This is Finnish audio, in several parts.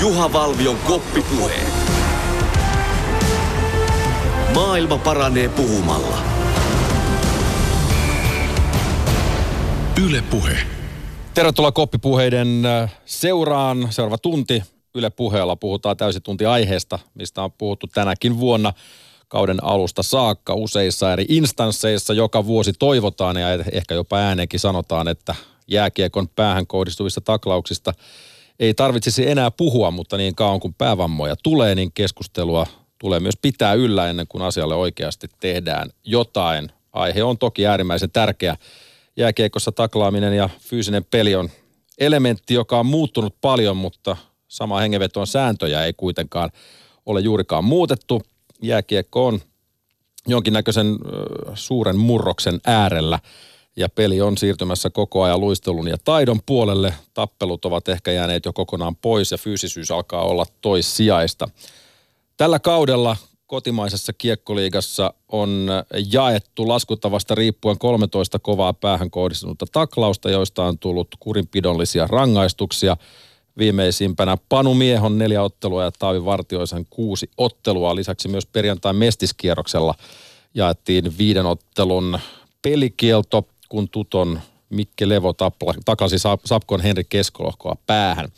Juha Valvion koppipuhe. Maailma paranee puhumalla. Yle Puhe. Tervetuloa koppipuheiden äh, seuraan. Seuraava tunti Yle Puheella puhutaan täysitunti aiheesta, mistä on puhuttu tänäkin vuonna kauden alusta saakka useissa eri instansseissa. Joka vuosi toivotaan ja ehkä jopa ääneenkin sanotaan, että jääkiekon päähän kohdistuvista taklauksista ei tarvitsisi enää puhua, mutta niin kauan kuin päävammoja tulee, niin keskustelua tulee myös pitää yllä ennen kuin asialle oikeasti tehdään jotain. Aihe on toki äärimmäisen tärkeä. Jääkiekossa taklaaminen ja fyysinen peli on elementti, joka on muuttunut paljon, mutta sama hengenveton sääntöjä ei kuitenkaan ole juurikaan muutettu. Jääkiekko on jonkinnäköisen suuren murroksen äärellä ja peli on siirtymässä koko ajan luistelun ja taidon puolelle. Tappelut ovat ehkä jääneet jo kokonaan pois ja fyysisyys alkaa olla toissijaista. Tällä kaudella kotimaisessa kiekkoliigassa on jaettu laskuttavasta riippuen 13 kovaa päähän kohdistunutta taklausta, joista on tullut kurinpidollisia rangaistuksia. Viimeisimpänä Panu Miehon neljä ottelua ja Taavi Vartioisen kuusi ottelua. Lisäksi myös perjantain mestiskierroksella jaettiin viiden ottelun pelikielto, kun Tuton Mikke Levo tapla, takasi Sapkon Henri Keskolohkoa päähän.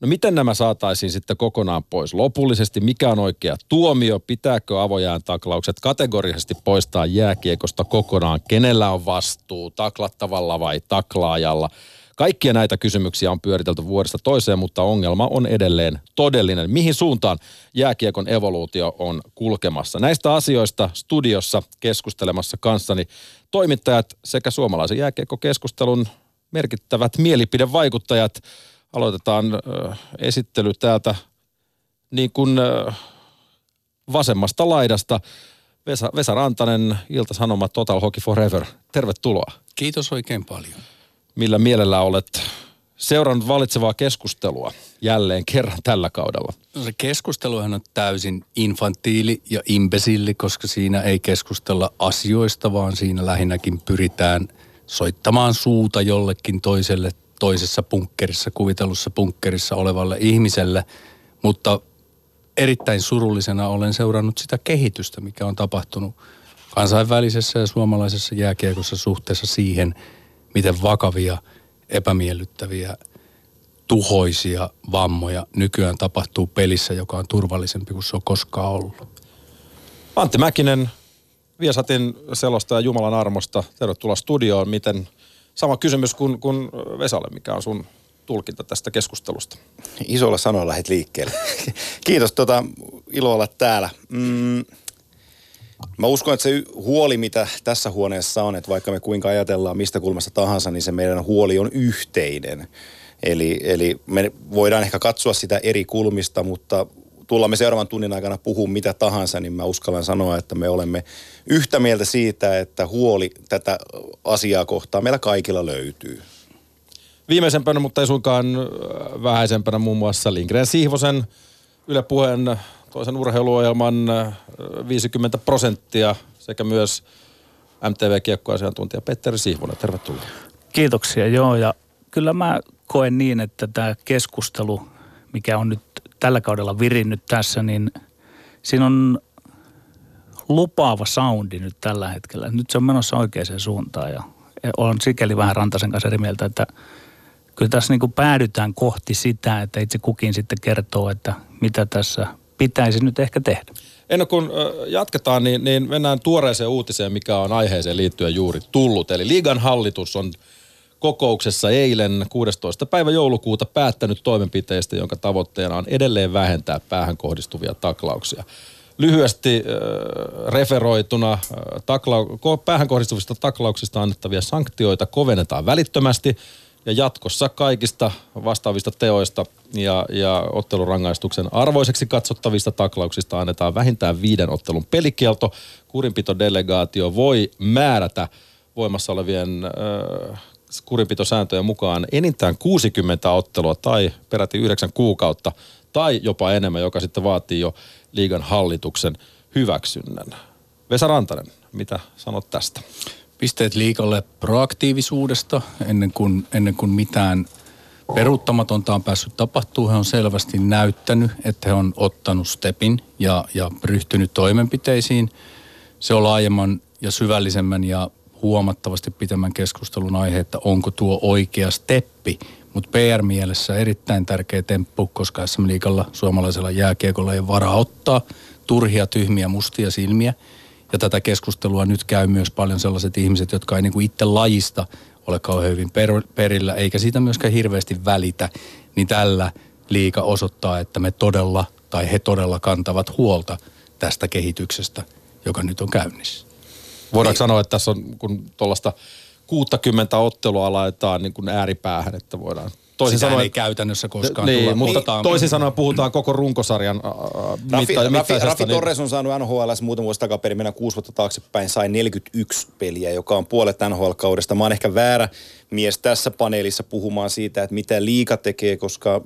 No miten nämä saataisiin sitten kokonaan pois? Lopullisesti mikä on oikea tuomio? Pitääkö avojään taklaukset kategorisesti poistaa jääkiekosta kokonaan? Kenellä on vastuu? Taklattavalla vai taklaajalla? Kaikkia näitä kysymyksiä on pyöritelty vuodesta toiseen, mutta ongelma on edelleen todellinen. Mihin suuntaan jääkiekon evoluutio on kulkemassa? Näistä asioista studiossa keskustelemassa kanssani toimittajat sekä suomalaisen jääkiekkokeskustelun merkittävät mielipidevaikuttajat. Aloitetaan äh, esittely täältä niin kuin äh, vasemmasta laidasta. Vesa, Vesa Rantanen, Ilta-Sanomat Total Hockey Forever. Tervetuloa. Kiitos oikein paljon millä mielellä olet seurannut valitsevaa keskustelua jälleen kerran tällä kaudella? No se keskusteluhan on täysin infantiili ja imbesilli, koska siinä ei keskustella asioista, vaan siinä lähinnäkin pyritään soittamaan suuta jollekin toiselle toisessa punkkerissa, kuvitellussa punkkerissa olevalle ihmiselle. Mutta erittäin surullisena olen seurannut sitä kehitystä, mikä on tapahtunut kansainvälisessä ja suomalaisessa jääkiekossa suhteessa siihen – miten vakavia, epämiellyttäviä, tuhoisia vammoja nykyään tapahtuu pelissä, joka on turvallisempi kuin se on koskaan ollut. Antti Mäkinen, Viesatin selostaja Jumalan armosta. Tervetuloa studioon. Miten, sama kysymys kuin, kuin Vesalle, mikä on sun tulkinta tästä keskustelusta? Isolla sanoilla lähdet liikkeelle. Kiitos, tota, ilo olla täällä. Mm, Mä uskon, että se huoli, mitä tässä huoneessa on, että vaikka me kuinka ajatellaan mistä kulmasta tahansa, niin se meidän huoli on yhteinen. Eli, eli me voidaan ehkä katsoa sitä eri kulmista, mutta tullaan me seuraavan tunnin aikana puhua mitä tahansa, niin mä uskallan sanoa, että me olemme yhtä mieltä siitä, että huoli tätä asiaa kohtaa meillä kaikilla löytyy. Viimeisempänä, mutta ei suinkaan vähäisempänä muun muassa Lindgren Sihvosen Yle Puheen toisen urheiluohjelman 50 prosenttia sekä myös MTV-kiekkoasiantuntija Petteri Sihvonen. Tervetuloa. Kiitoksia, joo. Ja kyllä mä koen niin, että tämä keskustelu, mikä on nyt tällä kaudella virinnyt tässä, niin siinä on lupaava soundi nyt tällä hetkellä. Nyt se on menossa oikeaan suuntaan ja olen sikäli vähän Rantasen kanssa eri mieltä, että kyllä tässä niin kuin päädytään kohti sitä, että itse kukin sitten kertoo, että mitä tässä pitäisi nyt ehkä tehdä. Ennen kuin jatketaan, niin, niin mennään tuoreeseen uutiseen, mikä on aiheeseen liittyen juuri tullut. Eli liigan hallitus on kokouksessa eilen 16. päivä joulukuuta päättänyt toimenpiteistä, jonka tavoitteena on edelleen vähentää päähän kohdistuvia taklauksia. Lyhyesti äh, referoituna äh, takla- päähän kohdistuvista taklauksista annettavia sanktioita kovennetaan välittömästi – ja jatkossa kaikista vastaavista teoista ja, ja ottelurangaistuksen arvoiseksi katsottavista taklauksista annetaan vähintään viiden ottelun pelikielto. Kurinpitodelegaatio voi määrätä voimassa olevien äh, kurinpitosääntöjen mukaan enintään 60 ottelua tai peräti 9 kuukautta tai jopa enemmän, joka sitten vaatii jo liigan hallituksen hyväksynnän. Vesa Rantanen, mitä sanot tästä? Pisteet liikalle proaktiivisuudesta ennen kuin, ennen kuin mitään peruuttamatonta on päässyt tapahtuu. He on selvästi näyttänyt, että he on ottanut stepin ja, ja ryhtynyt toimenpiteisiin. Se on laajemman ja syvällisemmän ja huomattavasti pitemmän keskustelun aihe, että onko tuo oikea steppi. Mutta PR-mielessä erittäin tärkeä temppu, koska SM Liigalla suomalaisella jääkiekolla ei varaa ottaa turhia, tyhmiä, mustia silmiä. Ja tätä keskustelua nyt käy myös paljon sellaiset ihmiset, jotka ei niinku itse lajista ole kauhean hyvin per, perillä, eikä siitä myöskään hirveästi välitä. Niin tällä liika osoittaa, että me todella, tai he todella kantavat huolta tästä kehityksestä, joka nyt on käynnissä. Voidaanko niin. sanoa, että tässä on kun tuollaista 60 ottelua laitetaan niin kuin ääripäähän, että voidaan toisin sanoen, ei käytännössä koskaan niin, tulla. Mutta niin. toisin sanoen puhutaan koko runkosarjan äh, Rafi, mitta, Rafi, Rafi niin... Torres on saanut NHLs muutama vuosi takaperin, mennään kuusi vuotta taaksepäin, sai 41 peliä, joka on puolet NHL-kaudesta. Mä oon ehkä väärä mies tässä paneelissa puhumaan siitä, että mitä liiga tekee, koska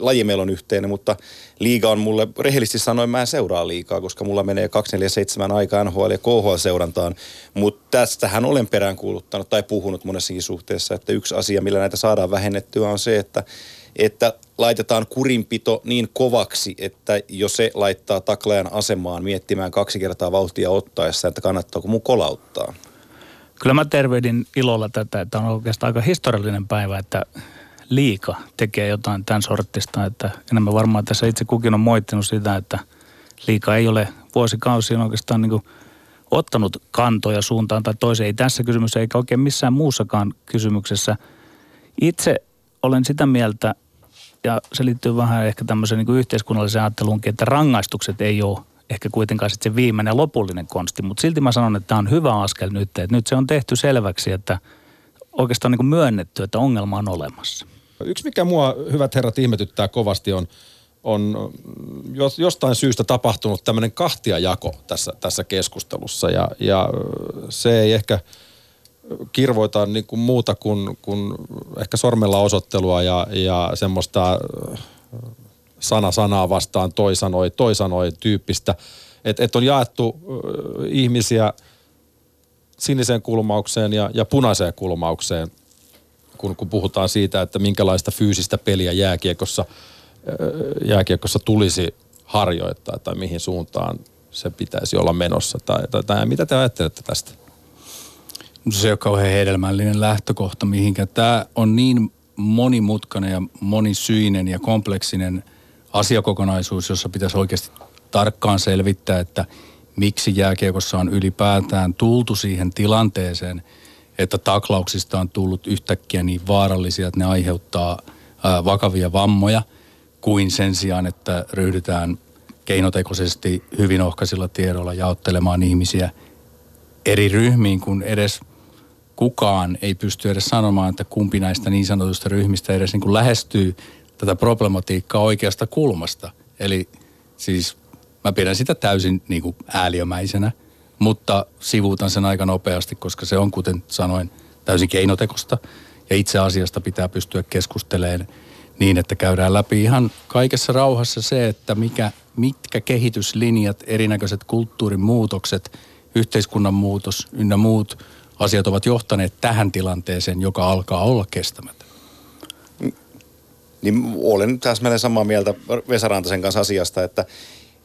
laji meillä on yhteinen, mutta liiga on mulle, rehellisesti sanoen mä en seuraa liikaa, koska mulla menee 247 aikaa NHL ja KHL-seurantaan, mutta tästähän olen peräänkuuluttanut tai puhunut monessakin suhteessa, että yksi asia, millä näitä saadaan vähennettyä on se, että että laitetaan kurinpito niin kovaksi, että jos se laittaa taklajan asemaan miettimään kaksi kertaa vauhtia ottaessa, että kannattaako mun kolauttaa. Kyllä mä tervehdin ilolla tätä, että on oikeastaan aika historiallinen päivä, että liika tekee jotain tämän sortista, että enemmän varmaan tässä itse kukin on moittinut sitä, että liika ei ole vuosikausiin oikeastaan niin ottanut kantoja suuntaan tai toiseen. Ei tässä kysymyksessä eikä oikein missään muussakaan kysymyksessä. Itse olen sitä mieltä, ja se liittyy vähän ehkä tämmöiseen niin yhteiskunnalliseen ajatteluunkin, että rangaistukset ei ole ehkä kuitenkaan sitten se viimeinen lopullinen konsti, mutta silti mä sanon, että tämä on hyvä askel nyt, että nyt se on tehty selväksi, että oikeastaan niin kuin myönnetty, että ongelma on olemassa. Yksi, mikä mua, hyvät herrat, ihmetyttää kovasti on, on jostain syystä tapahtunut tämmöinen kahtiajako tässä, tässä keskustelussa ja, ja se ei ehkä kirvoita niin kuin muuta kuin, kuin ehkä sormella osoittelua ja, ja semmoista sana sanaa vastaan, toi sanoi, toi sanoi tyyppistä. Että et on jaettu äh, ihmisiä siniseen kulmaukseen ja, ja punaiseen kulmaukseen, kun, kun puhutaan siitä, että minkälaista fyysistä peliä jääkiekossa, äh, jääkiekossa tulisi harjoittaa tai mihin suuntaan se pitäisi olla menossa. Tai, tai, tai mitä te ajattelette tästä? Se ei ole kauhean hedelmällinen lähtökohta mihinkä. Tämä on niin monimutkainen ja monisyinen ja kompleksinen asiakokonaisuus, jossa pitäisi oikeasti tarkkaan selvittää, että miksi jääkiekossa on ylipäätään tultu siihen tilanteeseen, että taklauksista on tullut yhtäkkiä niin vaarallisia, että ne aiheuttaa vakavia vammoja, kuin sen sijaan, että ryhdytään keinotekoisesti hyvin ohkaisilla tiedoilla jaottelemaan ihmisiä eri ryhmiin, kun edes kukaan ei pysty edes sanomaan, että kumpi näistä niin sanotusta ryhmistä edes niin kuin lähestyy tätä problematiikkaa oikeasta kulmasta. Eli siis mä pidän sitä täysin niin kuin ääliömäisenä, mutta sivuutan sen aika nopeasti, koska se on, kuten sanoin, täysin keinotekosta. Ja itse asiasta pitää pystyä keskustelemaan niin, että käydään läpi ihan kaikessa rauhassa se, että mikä, mitkä kehityslinjat, erinäköiset kulttuurin muutokset, yhteiskunnan muutos ynnä muut asiat ovat johtaneet tähän tilanteeseen, joka alkaa olla kestämätön. Niin olen täsmälleen samaa mieltä Vesa Rantasen kanssa asiasta, että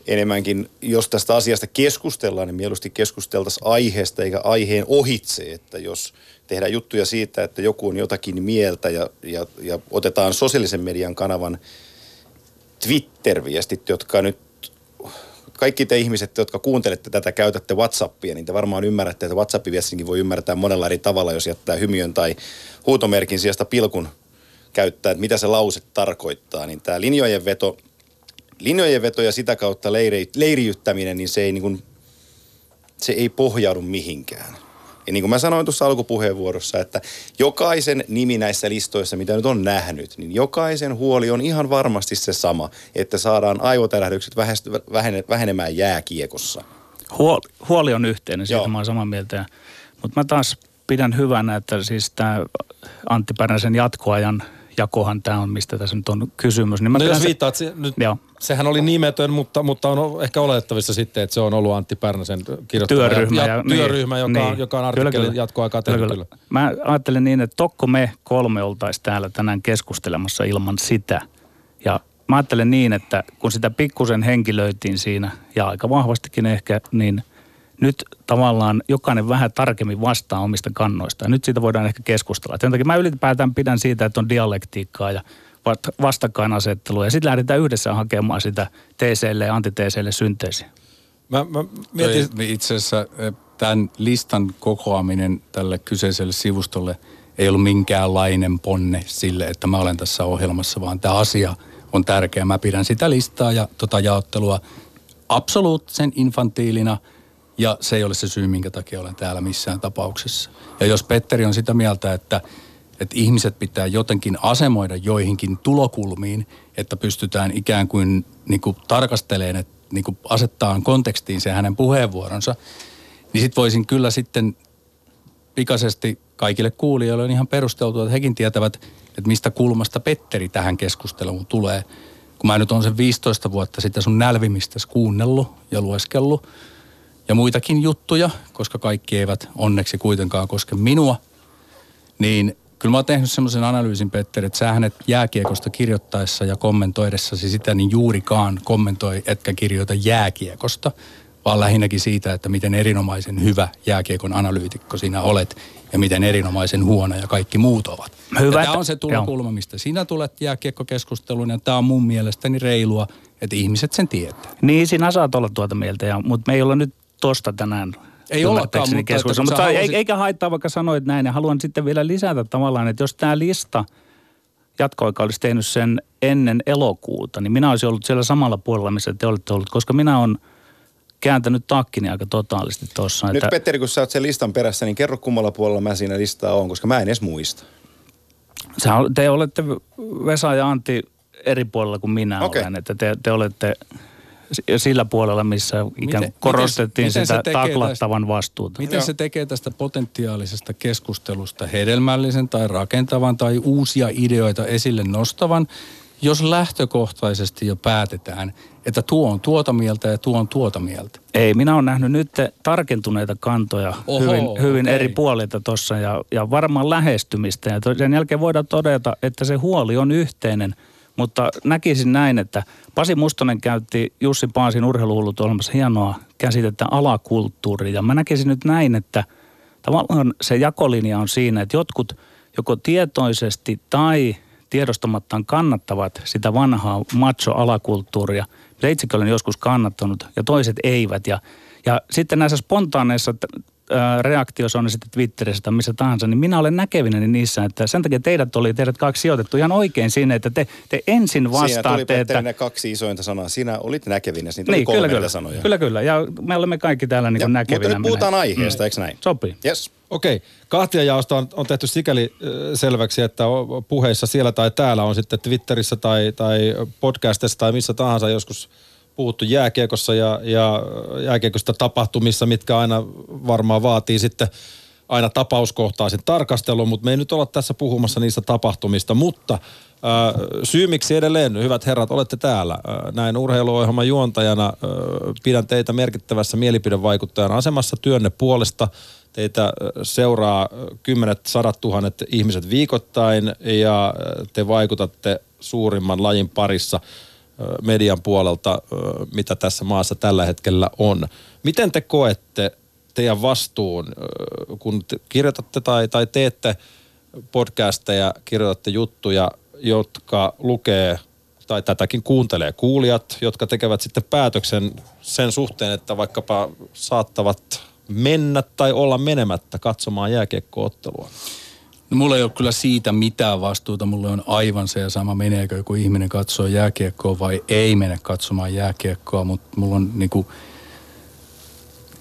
enemmänkin, jos tästä asiasta keskustellaan, niin mieluusti keskusteltaisiin aiheesta eikä aiheen ohitse, että jos tehdään juttuja siitä, että joku on jotakin mieltä ja, ja, ja otetaan sosiaalisen median kanavan Twitter-viestit, jotka nyt kaikki te ihmiset, jotka kuuntelette tätä, käytätte Whatsappia, niin te varmaan ymmärrätte, että WhatsApp-viestinkin voi ymmärtää monella eri tavalla, jos jättää hymiön tai huutomerkin sijasta pilkun käyttää, että mitä se lause tarkoittaa, niin tämä linjojen veto, linjojen veto ja sitä kautta leiri, leiriyttäminen, niin se ei, niin kuin, se ei pohjaudu mihinkään. Ja niin kuin mä sanoin tuossa alkupuheenvuorossa, että jokaisen nimi näissä listoissa, mitä nyt on nähnyt, niin jokaisen huoli on ihan varmasti se sama, että saadaan aivotärähdykset vähenemään jääkiekossa. Huoli, huoli on yhteinen, siitä Joo. mä oon samaa mieltä. Mutta mä taas pidän hyvänä, että siis tämä Antti Pärnäsen jatkoajan jakohan tämä on, mistä tässä nyt on kysymys. Niin mä No jos se- viittaat, si- nyt, Joo. sehän oli nimetön, mutta, mutta on ehkä oletettavissa sitten, että se on ollut Antti Pärnäsen kirjoittama työryhmä. ja, Ja, ja, työryhmä, joka, niin, joka on artikkelin jatkoaikaa tehnyt kyllä. Mä ajattelen niin, että tokko me kolme oltaisiin täällä tänään keskustelemassa ilman sitä. Ja mä ajattelen niin, että kun sitä pikkusen henkilöitiin siinä, ja aika vahvastikin ehkä, niin nyt tavallaan jokainen vähän tarkemmin vastaa omista kannoista. Ja nyt siitä voidaan ehkä keskustella. Sen takia mä ylipäätään pidän siitä, että on dialektiikkaa ja vast- vastakkainasettelua. Ja sitten lähdetään yhdessä hakemaan sitä TClle ja antiteeseille synteesiä. Mä, mä Mietin... mietin, Itse asiassa eh, tämän listan kokoaminen tälle kyseiselle sivustolle ei ollut minkäänlainen ponne sille, että mä olen tässä ohjelmassa, vaan tämä asia on tärkeä. Mä pidän sitä listaa ja tota jaottelua absoluuttisen infantiilina ja se ei ole se syy, minkä takia olen täällä missään tapauksessa. Ja jos Petteri on sitä mieltä, että, että ihmiset pitää jotenkin asemoida joihinkin tulokulmiin, että pystytään ikään kuin, niin kuin tarkastelemaan, että niin kuin asettaa kontekstiin se hänen puheenvuoronsa, niin sitten voisin kyllä sitten pikaisesti kaikille kuulijoille on ihan perusteltua, että hekin tietävät, että mistä kulmasta Petteri tähän keskusteluun tulee. Kun mä nyt on sen 15 vuotta sitä sun nälvimistä kuunnellut ja lueskellut ja muitakin juttuja, koska kaikki eivät onneksi kuitenkaan koske minua, niin kyllä mä oon tehnyt semmoisen analyysin, Petteri, että sä hänet jääkiekosta kirjoittaessa ja kommentoidessasi sitä, niin juurikaan kommentoi, etkä kirjoita jääkiekosta, vaan lähinnäkin siitä, että miten erinomaisen hyvä jääkiekon analyytikko sinä olet ja miten erinomaisen huono ja kaikki muut ovat. Hyvä, Tämä on se tulokulma, mistä sinä tulet jääkiekkokeskusteluun ja tämä on mun mielestäni reilua, että ihmiset sen tietää. Niin, sinä saat olla tuota mieltä, ja, mutta me ei olla nyt tosta tänään Ei ollakaan, ymmärtääkseni mutta että sä Mutta haluaisit- ei- eikä haittaa, vaikka sanoit näin. Ja haluan sitten vielä lisätä tavallaan, että jos tämä lista jatkoaika olisi tehnyt sen ennen elokuuta, niin minä olisin ollut siellä samalla puolella, missä te olette ollut, koska minä olen kääntänyt takkini aika totaalisesti tuossa. Nyt Petteri, kun sä oot sen listan perässä, niin kerro kummalla puolella mä siinä listaa on, koska mä en edes muista. Sä, te olette Vesa ja Antti eri puolella kuin minä Okei. olen. Että te, te olette sillä puolella, missä ikään Miten- korostettiin miten sitä taklattavan vastuuta. Miten se tekee tästä potentiaalisesta keskustelusta hedelmällisen tai rakentavan tai uusia ideoita esille nostavan, jos lähtökohtaisesti jo päätetään, että tuo on tuota mieltä ja tuo on tuota mieltä? Ei, minä olen nähnyt nyt tarkentuneita kantoja Oho, hyvin, hyvin okei. eri puolilta tuossa ja, ja varmaan lähestymistä. Ja sen jälkeen voidaan todeta, että se huoli on yhteinen, mutta näkisin näin, että Pasi Mustonen käytti Jussi Paasin urheiluhullut olemassa hienoa käsitettä alakulttuuri. Ja mä näkisin nyt näin, että tavallaan se jakolinja on siinä, että jotkut joko tietoisesti tai tiedostamattaan kannattavat sitä vanhaa macho-alakulttuuria, itsekin olen joskus kannattanut, ja toiset eivät. Ja, ja sitten näissä spontaaneissa ää, reaktioissa on sitten Twitterissä tai missä tahansa, niin minä olen näkevinäni niissä, että sen takia teidät oli teidät kaksi sijoitettu ihan oikein sinne, että te, te ensin Siinä tuli vastaatte, että... ne kaksi isointa sanaa. Sinä olit näkevinä, niitä oli Niin, kolme kyllä, kyllä. sanoja. Kyllä, kyllä. Ja me olemme kaikki täällä niin näkevinä. mutta nyt puhutaan minä- aiheesta, eikö näin? Sopii. Yes. Okei, kahtiajaosta on, on tehty sikäli selväksi, että puheissa siellä tai täällä on sitten Twitterissä tai, tai podcastissa tai missä tahansa joskus puhuttu jääkiekossa ja, ja jääkiekosta tapahtumissa, mitkä aina varmaan vaatii sitten aina tapauskohtaisen tarkastelun, mutta me ei nyt olla tässä puhumassa niistä tapahtumista, mutta äh, syy miksi edelleen, hyvät herrat, olette täällä. Äh, näin urheiluohjelman juontajana äh, pidän teitä merkittävässä mielipidevaikuttajan asemassa työnne puolesta. Teitä äh, seuraa kymmenet, sadat tuhannet ihmiset viikoittain ja äh, te vaikutatte suurimman lajin parissa median puolelta, mitä tässä maassa tällä hetkellä on. Miten te koette teidän vastuun, kun te kirjoitatte tai, tai teette podcasteja, kirjoitatte juttuja, jotka lukee tai tätäkin kuuntelee kuulijat, jotka tekevät sitten päätöksen sen suhteen, että vaikkapa saattavat mennä tai olla menemättä katsomaan jääkiekkoottelua. No, mulla ei ole kyllä siitä mitään vastuuta. Mulle on aivan se ja sama, meneekö joku ihminen katsoo jääkiekkoa vai ei mene katsomaan jääkiekkoa. Mutta mulla on niinku,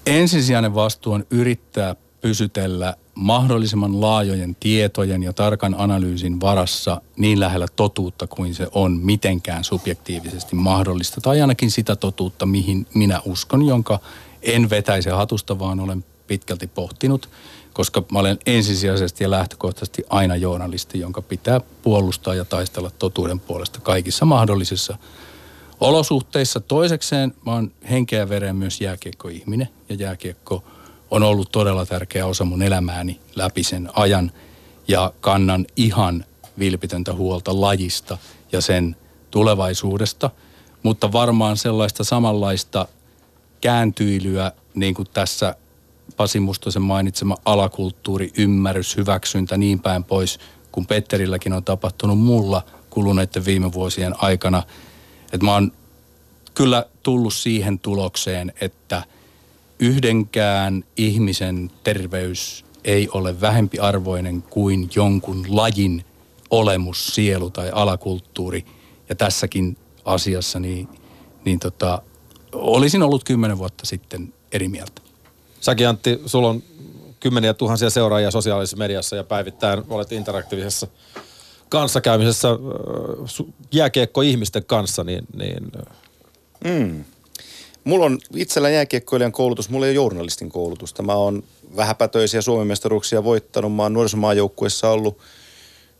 ensisijainen vastuu on yrittää pysytellä mahdollisimman laajojen tietojen ja tarkan analyysin varassa niin lähellä totuutta kuin se on mitenkään subjektiivisesti mahdollista. Tai ainakin sitä totuutta, mihin minä uskon, jonka en vetäise hatusta, vaan olen pitkälti pohtinut. Koska mä olen ensisijaisesti ja lähtökohtaisesti aina journalisti, jonka pitää puolustaa ja taistella totuuden puolesta kaikissa mahdollisissa olosuhteissa. Toisekseen mä oon henkeä veren myös jääkiekkoihminen ja jääkiekko on ollut todella tärkeä osa mun elämääni läpi sen ajan ja kannan ihan vilpitöntä huolta lajista ja sen tulevaisuudesta, mutta varmaan sellaista samanlaista kääntyilyä, niin kuin tässä Pasi Mustosen mainitsema alakulttuuri, ymmärrys, hyväksyntä, niin päin pois, kun Petterilläkin on tapahtunut mulla kuluneiden viime vuosien aikana. Että mä oon kyllä tullut siihen tulokseen, että yhdenkään ihmisen terveys ei ole vähempi arvoinen kuin jonkun lajin olemus, sielu tai alakulttuuri. Ja tässäkin asiassa niin, niin tota, olisin ollut kymmenen vuotta sitten eri mieltä. Säkin Antti, sulla on kymmeniä tuhansia seuraajia sosiaalisessa mediassa ja päivittäin olet interaktiivisessa kanssakäymisessä jääkiekko-ihmisten kanssa, niin, niin Mm. Mulla on itsellä jääkiekkoilijan koulutus, mulla ei ole journalistin koulutusta. Mä oon vähäpätöisiä Suomen mestaruuksia voittanut. Mä oon nuorisomaajoukkuessa ollut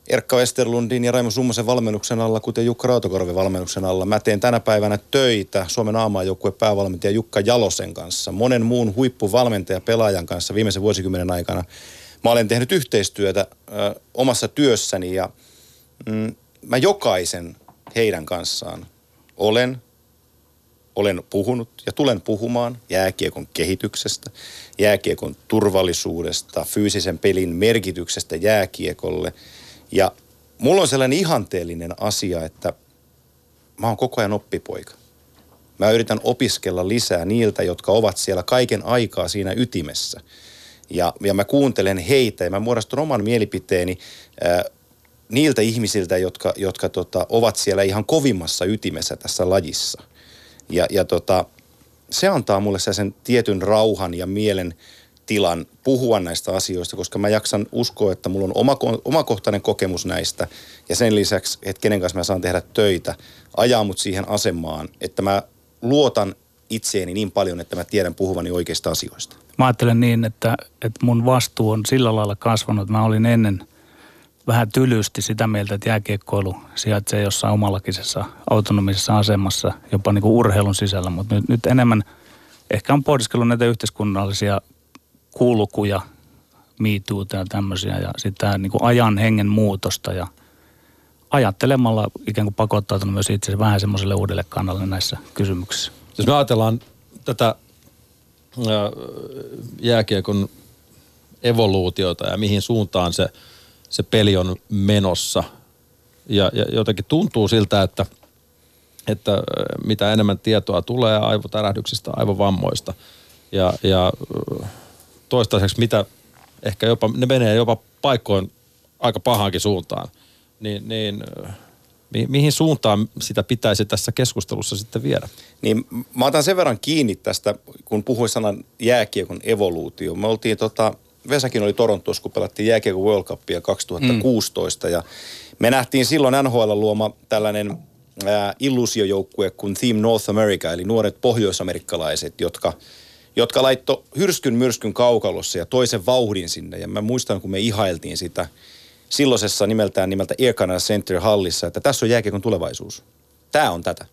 Erkka Westerlundin ja Raimo Summasen valmennuksen alla, kuten Jukka Rautakorven valmennuksen alla. Mä teen tänä päivänä töitä Suomen aamaajoukkueen päävalmentaja Jukka Jalosen kanssa, monen muun huippuvalmentaja pelaajan kanssa viimeisen vuosikymmenen aikana. Mä olen tehnyt yhteistyötä ö, omassa työssäni ja mm, mä jokaisen heidän kanssaan olen olen puhunut ja tulen puhumaan jääkiekon kehityksestä, jääkiekon turvallisuudesta, fyysisen pelin merkityksestä jääkiekolle. Ja mulla on sellainen ihanteellinen asia, että mä oon koko ajan oppipoika. Mä yritän opiskella lisää niiltä, jotka ovat siellä kaiken aikaa siinä ytimessä. Ja, ja mä kuuntelen heitä ja mä muodostun oman mielipiteeni ää, niiltä ihmisiltä, jotka, jotka tota, ovat siellä ihan kovimmassa ytimessä tässä lajissa – ja, ja tota, se antaa mulle sen tietyn rauhan ja mielen tilan puhua näistä asioista, koska mä jaksan uskoa, että mulla on oma, omakohtainen kokemus näistä ja sen lisäksi, että kenen kanssa mä saan tehdä töitä, ajaa mut siihen asemaan, että mä luotan itseeni niin paljon, että mä tiedän puhuvani oikeista asioista. Mä ajattelen niin, että, että mun vastuu on sillä lailla kasvanut. Mä olin ennen – vähän tylysti sitä mieltä, että jääkiekkoilu sijaitsee jossain omalakisessa autonomisessa asemassa, jopa niin kuin urheilun sisällä, mutta nyt, nyt enemmän ehkä on pohdiskellut näitä yhteiskunnallisia kulkuja, miituuta ja tämmöisiä ja sitä niin kuin ajan hengen muutosta ja ajattelemalla ikään kuin pakottautunut myös itse vähän semmoiselle uudelle kannalle näissä kysymyksissä. Jos me ajatellaan tätä jääkiekon evoluutiota ja mihin suuntaan se – se peli on menossa. Ja, ja jotenkin tuntuu siltä, että, että mitä enemmän tietoa tulee aivotärähdyksistä, aivovammoista ja, ja toistaiseksi mitä ehkä jopa, ne menee jopa paikkoon aika pahaankin suuntaan, niin, niin mi, mihin suuntaan sitä pitäisi tässä keskustelussa sitten viedä? Niin mä otan sen verran kiinni tästä, kun puhuin sanan jääkiekon evoluutio. Me oltiin tota, Vesakin oli Torontossa, kun pelattiin jääkiekko World Cupia 2016 mm. ja me nähtiin silloin NHL luoma tällainen ää, illusiojoukkue kuin Team North America, eli nuoret pohjoisamerikkalaiset, jotka, jotka laitto hyrskyn myrskyn kaukalossa ja toisen vauhdin sinne. Ja mä muistan, kun me ihailtiin sitä silloisessa nimeltään nimeltä Canada Center hallissa, että tässä on jääkiekon tulevaisuus. Tämä on tätä.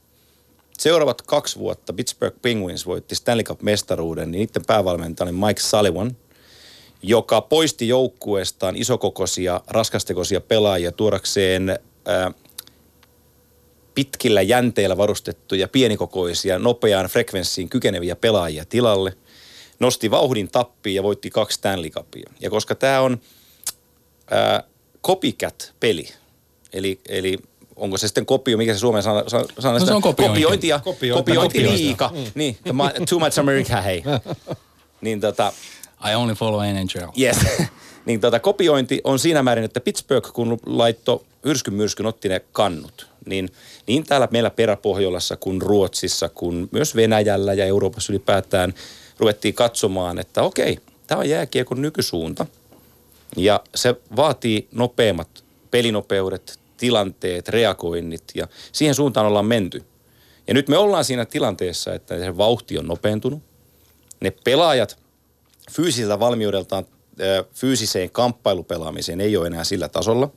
Seuraavat kaksi vuotta Pittsburgh Penguins voitti Stanley Cup-mestaruuden, niin niiden päävalmentaja oli Mike Sullivan – joka poisti joukkueestaan isokokoisia, raskastekoisia pelaajia tuodakseen ää, pitkillä jänteillä varustettuja, pienikokoisia, nopeaan frekvenssiin kykeneviä pelaajia tilalle. Nosti vauhdin tappiin ja voitti kaksi Stanley Cupia. Ja koska tämä on ää, copycat-peli, eli, eli onko se sitten kopio, mikä se Suomen sana, sana no, se on kopiointi. kopiointi ja kopiointi, kopiointi liika. Mm. Niin, too much America, hei. niin tota, I only follow NHL. Yes. niin tota, kopiointi on siinä määrin, että Pittsburgh kun laitto yrskyn myrskyn otti ne kannut, niin niin täällä meillä peräpohjolassa kuin Ruotsissa kuin myös Venäjällä ja Euroopassa ylipäätään ruvettiin katsomaan, että okei, tämä on jääkiekon nykysuunta. Ja se vaatii nopeammat pelinopeudet, tilanteet, reagoinnit ja siihen suuntaan ollaan menty. Ja nyt me ollaan siinä tilanteessa, että se vauhti on nopeentunut. Ne pelaajat fyysiseltä valmiudeltaan fyysiseen kamppailupelaamiseen ei ole enää sillä tasolla.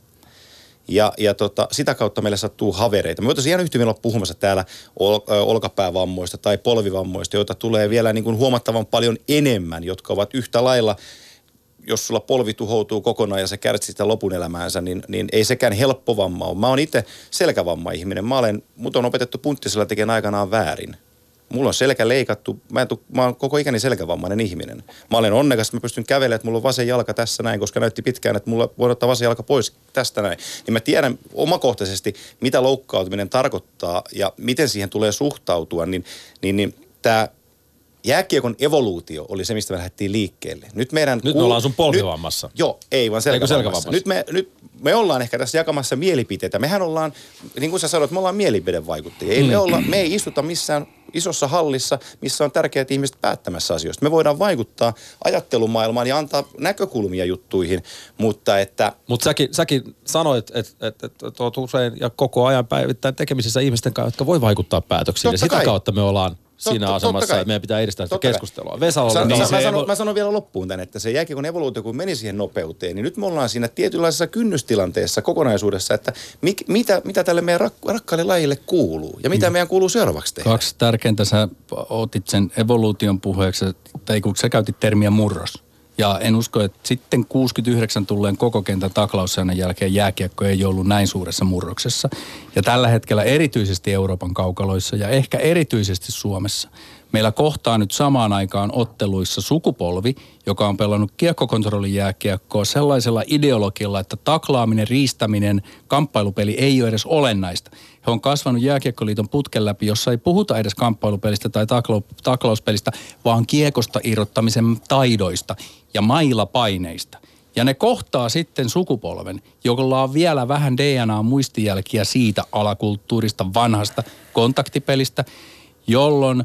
Ja, ja tota, sitä kautta meille sattuu havereita. Me voitaisiin ihan yhtä olla puhumassa täällä ol, olkapäävammoista tai polvivammoista, joita tulee vielä niin kuin huomattavan paljon enemmän, jotka ovat yhtä lailla jos sulla polvi tuhoutuu kokonaan ja sä kärsit sitä lopun elämäänsä, niin, niin ei sekään helppo vamma ole. Mä oon itse selkävamma-ihminen. Mä olen, mut on opetettu punttisella tekemään aikanaan väärin. Mulla on selkä leikattu, mä, en tu, mä oon koko ikäni selkävammainen ihminen. Mä olen onnekas, että mä pystyn kävelemään, että mulla on vasen jalka tässä näin, koska näytti pitkään, että mulla voi ottaa vasen jalka pois tästä näin. Niin mä tiedän omakohtaisesti, mitä loukkautuminen tarkoittaa ja miten siihen tulee suhtautua, niin, niin, niin tämä jääkiekon evoluutio oli se, mistä me lähdettiin liikkeelle. Nyt, meidän Nyt me ollaan sun polvivammassa. Nyt, joo, ei vaan selkävammassa. selkävammassa? Nyt me, nyt me ollaan ehkä tässä jakamassa mielipiteitä. Mehän ollaan, niin kuin sä sanoit, me ollaan mielipidevaikuttajia. Ei me, olla, me ei istuta missään isossa hallissa, missä on tärkeät ihmiset päättämässä asioista. Me voidaan vaikuttaa ajattelumaailmaan ja antaa näkökulmia juttuihin, mutta että Mutta säkin, säkin sanoit, että et, et, et oot usein ja koko ajan päivittäin tekemisissä ihmisten kanssa, jotka voi vaikuttaa päätöksiin. Totta ja sitä kai. kautta me ollaan siinä totta asemassa, että meidän pitää edistää sitä keskustelua. Vesa oli Sano, niin, mä, se mä, sanon, evo- mä sanon vielä loppuun tämän, että se jääkiekon evoluutio, kun meni siihen nopeuteen, niin nyt me ollaan siinä tietynlaisessa kynnystilanteessa kokonaisuudessa, että mik, mitä, mitä tälle meidän rak, rakkaalle lajille kuuluu ja mitä meidän kuuluu seuraavaksi tehdä. Kaksi tärkeintä sä otit sen evoluution puheeksi, tai kun sä käytit termiä murros. Ja en usko, että sitten 69 tulleen koko kentän taklaussäännön jälkeen jääkiekko ei ollut näin suuressa murroksessa. Ja tällä hetkellä erityisesti Euroopan kaukaloissa ja ehkä erityisesti Suomessa meillä kohtaa nyt samaan aikaan otteluissa sukupolvi, joka on pelannut kiekkokontrollijääkiekkoa sellaisella ideologialla, että taklaaminen, riistäminen, kamppailupeli ei ole edes olennaista. He on kasvanut jääkiekkoliiton putken läpi, jossa ei puhuta edes kamppailupelistä tai taklau, taklauspelistä, vaan kiekosta irrottamisen taidoista ja mailapaineista. Ja ne kohtaa sitten sukupolven, jolla on vielä vähän DNA-muistijälkiä siitä alakulttuurista, vanhasta kontaktipelistä, jolloin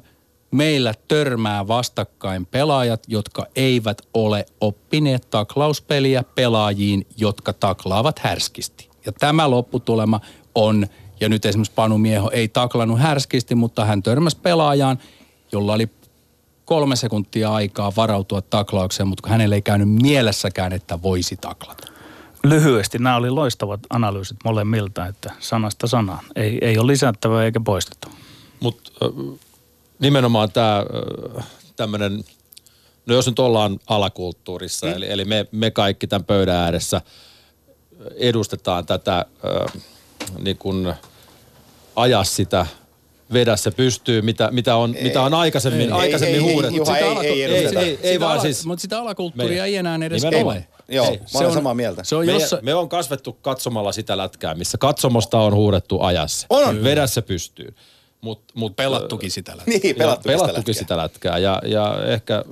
meillä törmää vastakkain pelaajat, jotka eivät ole oppineet taklauspeliä pelaajiin, jotka taklaavat härskisti. Ja tämä lopputulema on, ja nyt esimerkiksi Panu Mieho ei taklannut härskisti, mutta hän törmäsi pelaajaan, jolla oli kolme sekuntia aikaa varautua taklaukseen, mutta hänelle ei käynyt mielessäkään, että voisi taklata. Lyhyesti nämä oli loistavat analyysit molemmilta, että sanasta sanaan. Ei, ei ole lisättävää eikä poistettavaa. Mutta nimenomaan tämä tämmöinen, no jos nyt ollaan alakulttuurissa, mm. eli, eli me, me kaikki tämän pöydän ääressä edustetaan tätä niin kuin aja sitä vedä se pystyy, mitä, mitä, on, mitä on aikaisemmin, ei, aikaisemmin ei, ei, huudettu. Juha, ei, ei edusteta. ei, ei, ei Sitä vaan ala- siis, Mutta sitä alakulttuuria Meidän- ei enää edes Nimenomaan. ole. Joo, Ei, mä se olen on- samaa mieltä. Se on me, jossa, me on kasvettu katsomalla sitä lätkää, missä katsomosta on huudettu ajassa. On. Vedä se pystyy. Mut, mut, pelattukin sitä läpi. Niin, pelattu, ja pelattukin sitä lätkää. Ja, ja ehkä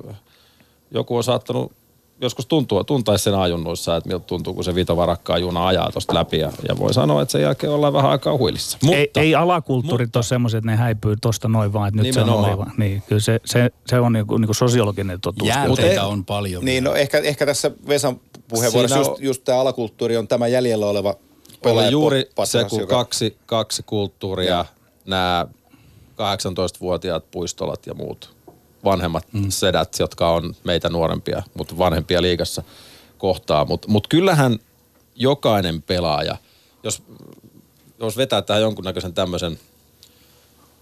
joku on saattanut joskus tuntua, tuntaisi sen ajunnuissa, että miltä tuntuu, kun se vitovarakkaa juna ajaa tuosta läpi. Ja, ja voi sanoa, että sen jälkeen ollaan vähän aikaa huilissa. Mutta, ei, ei alakulttuurit ole semmoiset, että ne häipyy tosta noin vaan, että nyt se on vaan. Niin, kyllä se, se, se on niinku, niinku sosiologinen totuus. Jäänteitä ei- on paljon. Niin, no ehkä, ehkä tässä Vesan puheenvuorossa Siinä just, on- just tämä alakulttuuri on tämä jäljellä oleva Oli juuri se, kun joka- kaksi, kaksi kulttuuria, nämä 18-vuotiaat puistolat ja muut vanhemmat mm. sedät, jotka on meitä nuorempia, mutta vanhempia liigassa kohtaa. Mutta mut kyllähän jokainen pelaaja, jos, jos vetää tähän jonkunnäköisen tämmöisen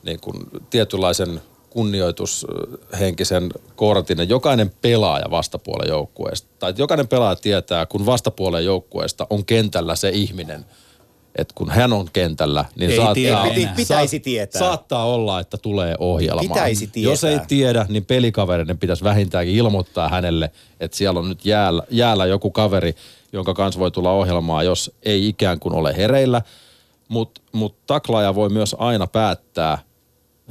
niin kuin tietynlaisen kunnioitushenkisen kortin, niin jokainen pelaaja vastapuolen joukkueesta, tai että jokainen pelaaja tietää, kun vastapuolen joukkueesta on kentällä se ihminen, että kun hän on kentällä, niin Ei saattaa, tiedä Piti- enää. pitäisi tietää. saattaa olla, että tulee ohjelmaan. Pitäisi Jos ei tietää. tiedä, niin pelikavereiden pitäisi vähintäänkin ilmoittaa hänelle, että siellä on nyt jäällä, jäällä joku kaveri, jonka kanssa voi tulla ohjelmaa, jos ei ikään kuin ole hereillä. Mutta mut taklaaja voi myös aina päättää,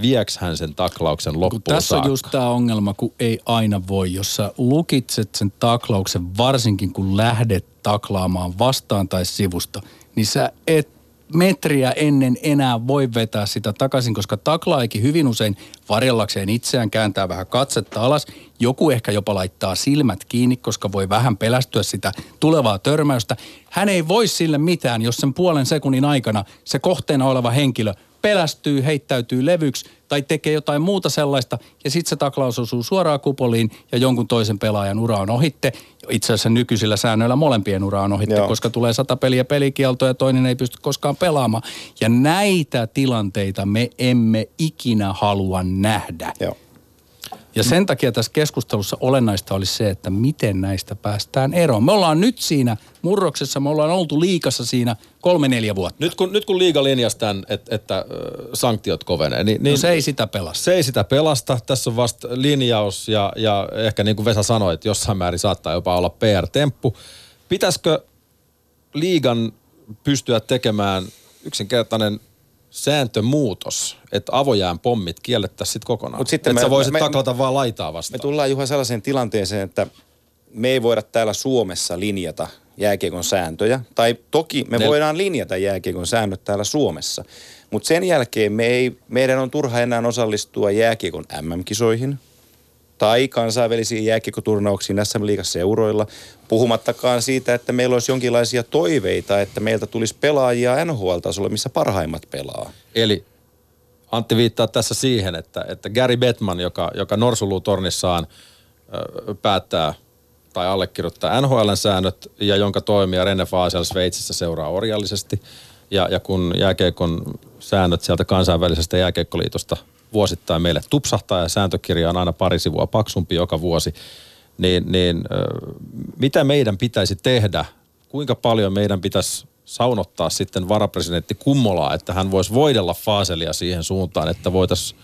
vieks hän sen taklauksen kun loppuun tässä saakka. on just tämä ongelma, kun ei aina voi. Jos sä lukitset sen taklauksen, varsinkin kun lähdet taklaamaan vastaan tai sivusta, niin sä et metriä ennen enää voi vetää sitä takaisin, koska taklaajakin hyvin usein varjellakseen itseään, kääntää vähän katsetta alas. Joku ehkä jopa laittaa silmät kiinni, koska voi vähän pelästyä sitä tulevaa törmäystä. Hän ei voi sille mitään, jos sen puolen sekunnin aikana se kohteena oleva henkilö pelästyy, heittäytyy levyksi tai tekee jotain muuta sellaista ja sitten se taklaus osuu suoraan kupoliin ja jonkun toisen pelaajan ura on ohitte. Itse asiassa nykyisillä säännöillä molempien ura on ohitte, Joo. koska tulee sata peliä pelikielto ja toinen ei pysty koskaan pelaamaan. Ja näitä tilanteita me emme ikinä halua nähdä. Joo. Ja sen takia tässä keskustelussa olennaista olisi se, että miten näistä päästään eroon. Me ollaan nyt siinä murroksessa, me ollaan oltu liikassa siinä kolme-neljä vuotta. Nyt kun, nyt kun liiga linjasi tämän, että, että sanktiot kovenee, niin, niin No se ei sitä pelasta. se ei sitä pelasta. Tässä on vasta linjaus ja, ja ehkä niin kuin Vesa sanoi, että jossain määrin saattaa jopa olla PR-temppu. Pitäisikö liigan pystyä tekemään yksinkertainen sääntömuutos, että avojään pommit kiellettäisiin sitten kokonaan. Mut sitten että me- sä voisit me- taklata vaan laitaa Me vastaan. tullaan Juha sellaiseen tilanteeseen, että me ei voida täällä Suomessa linjata jääkiekon sääntöjä. Tai toki me Ne- voidaan linjata jääkiekon säännöt täällä Suomessa. Mutta sen jälkeen me ei, meidän on turha enää osallistua jääkiekon MM-kisoihin tai kansainvälisiin jääkiekkoturnauksiin SM-liigan seuroilla, puhumattakaan siitä, että meillä olisi jonkinlaisia toiveita, että meiltä tulisi pelaajia NHL-tasolla, missä parhaimmat pelaa. Eli Antti viittaa tässä siihen, että, että Gary Bettman, joka, joka Norsulutornissaan päättää tai allekirjoittaa NHLn säännöt ja jonka toimija Renne Fasel Sveitsissä seuraa orjallisesti. Ja, ja kun jääkeikon säännöt sieltä kansainvälisestä jääkeikkoliitosta vuosittain meille tupsahtaa ja sääntökirja on aina pari sivua paksumpi joka vuosi, niin, niin mitä meidän pitäisi tehdä, kuinka paljon meidän pitäisi saunottaa sitten varapresidentti Kummolaa, että hän voisi voidella Faaselia siihen suuntaan, että voitaisiin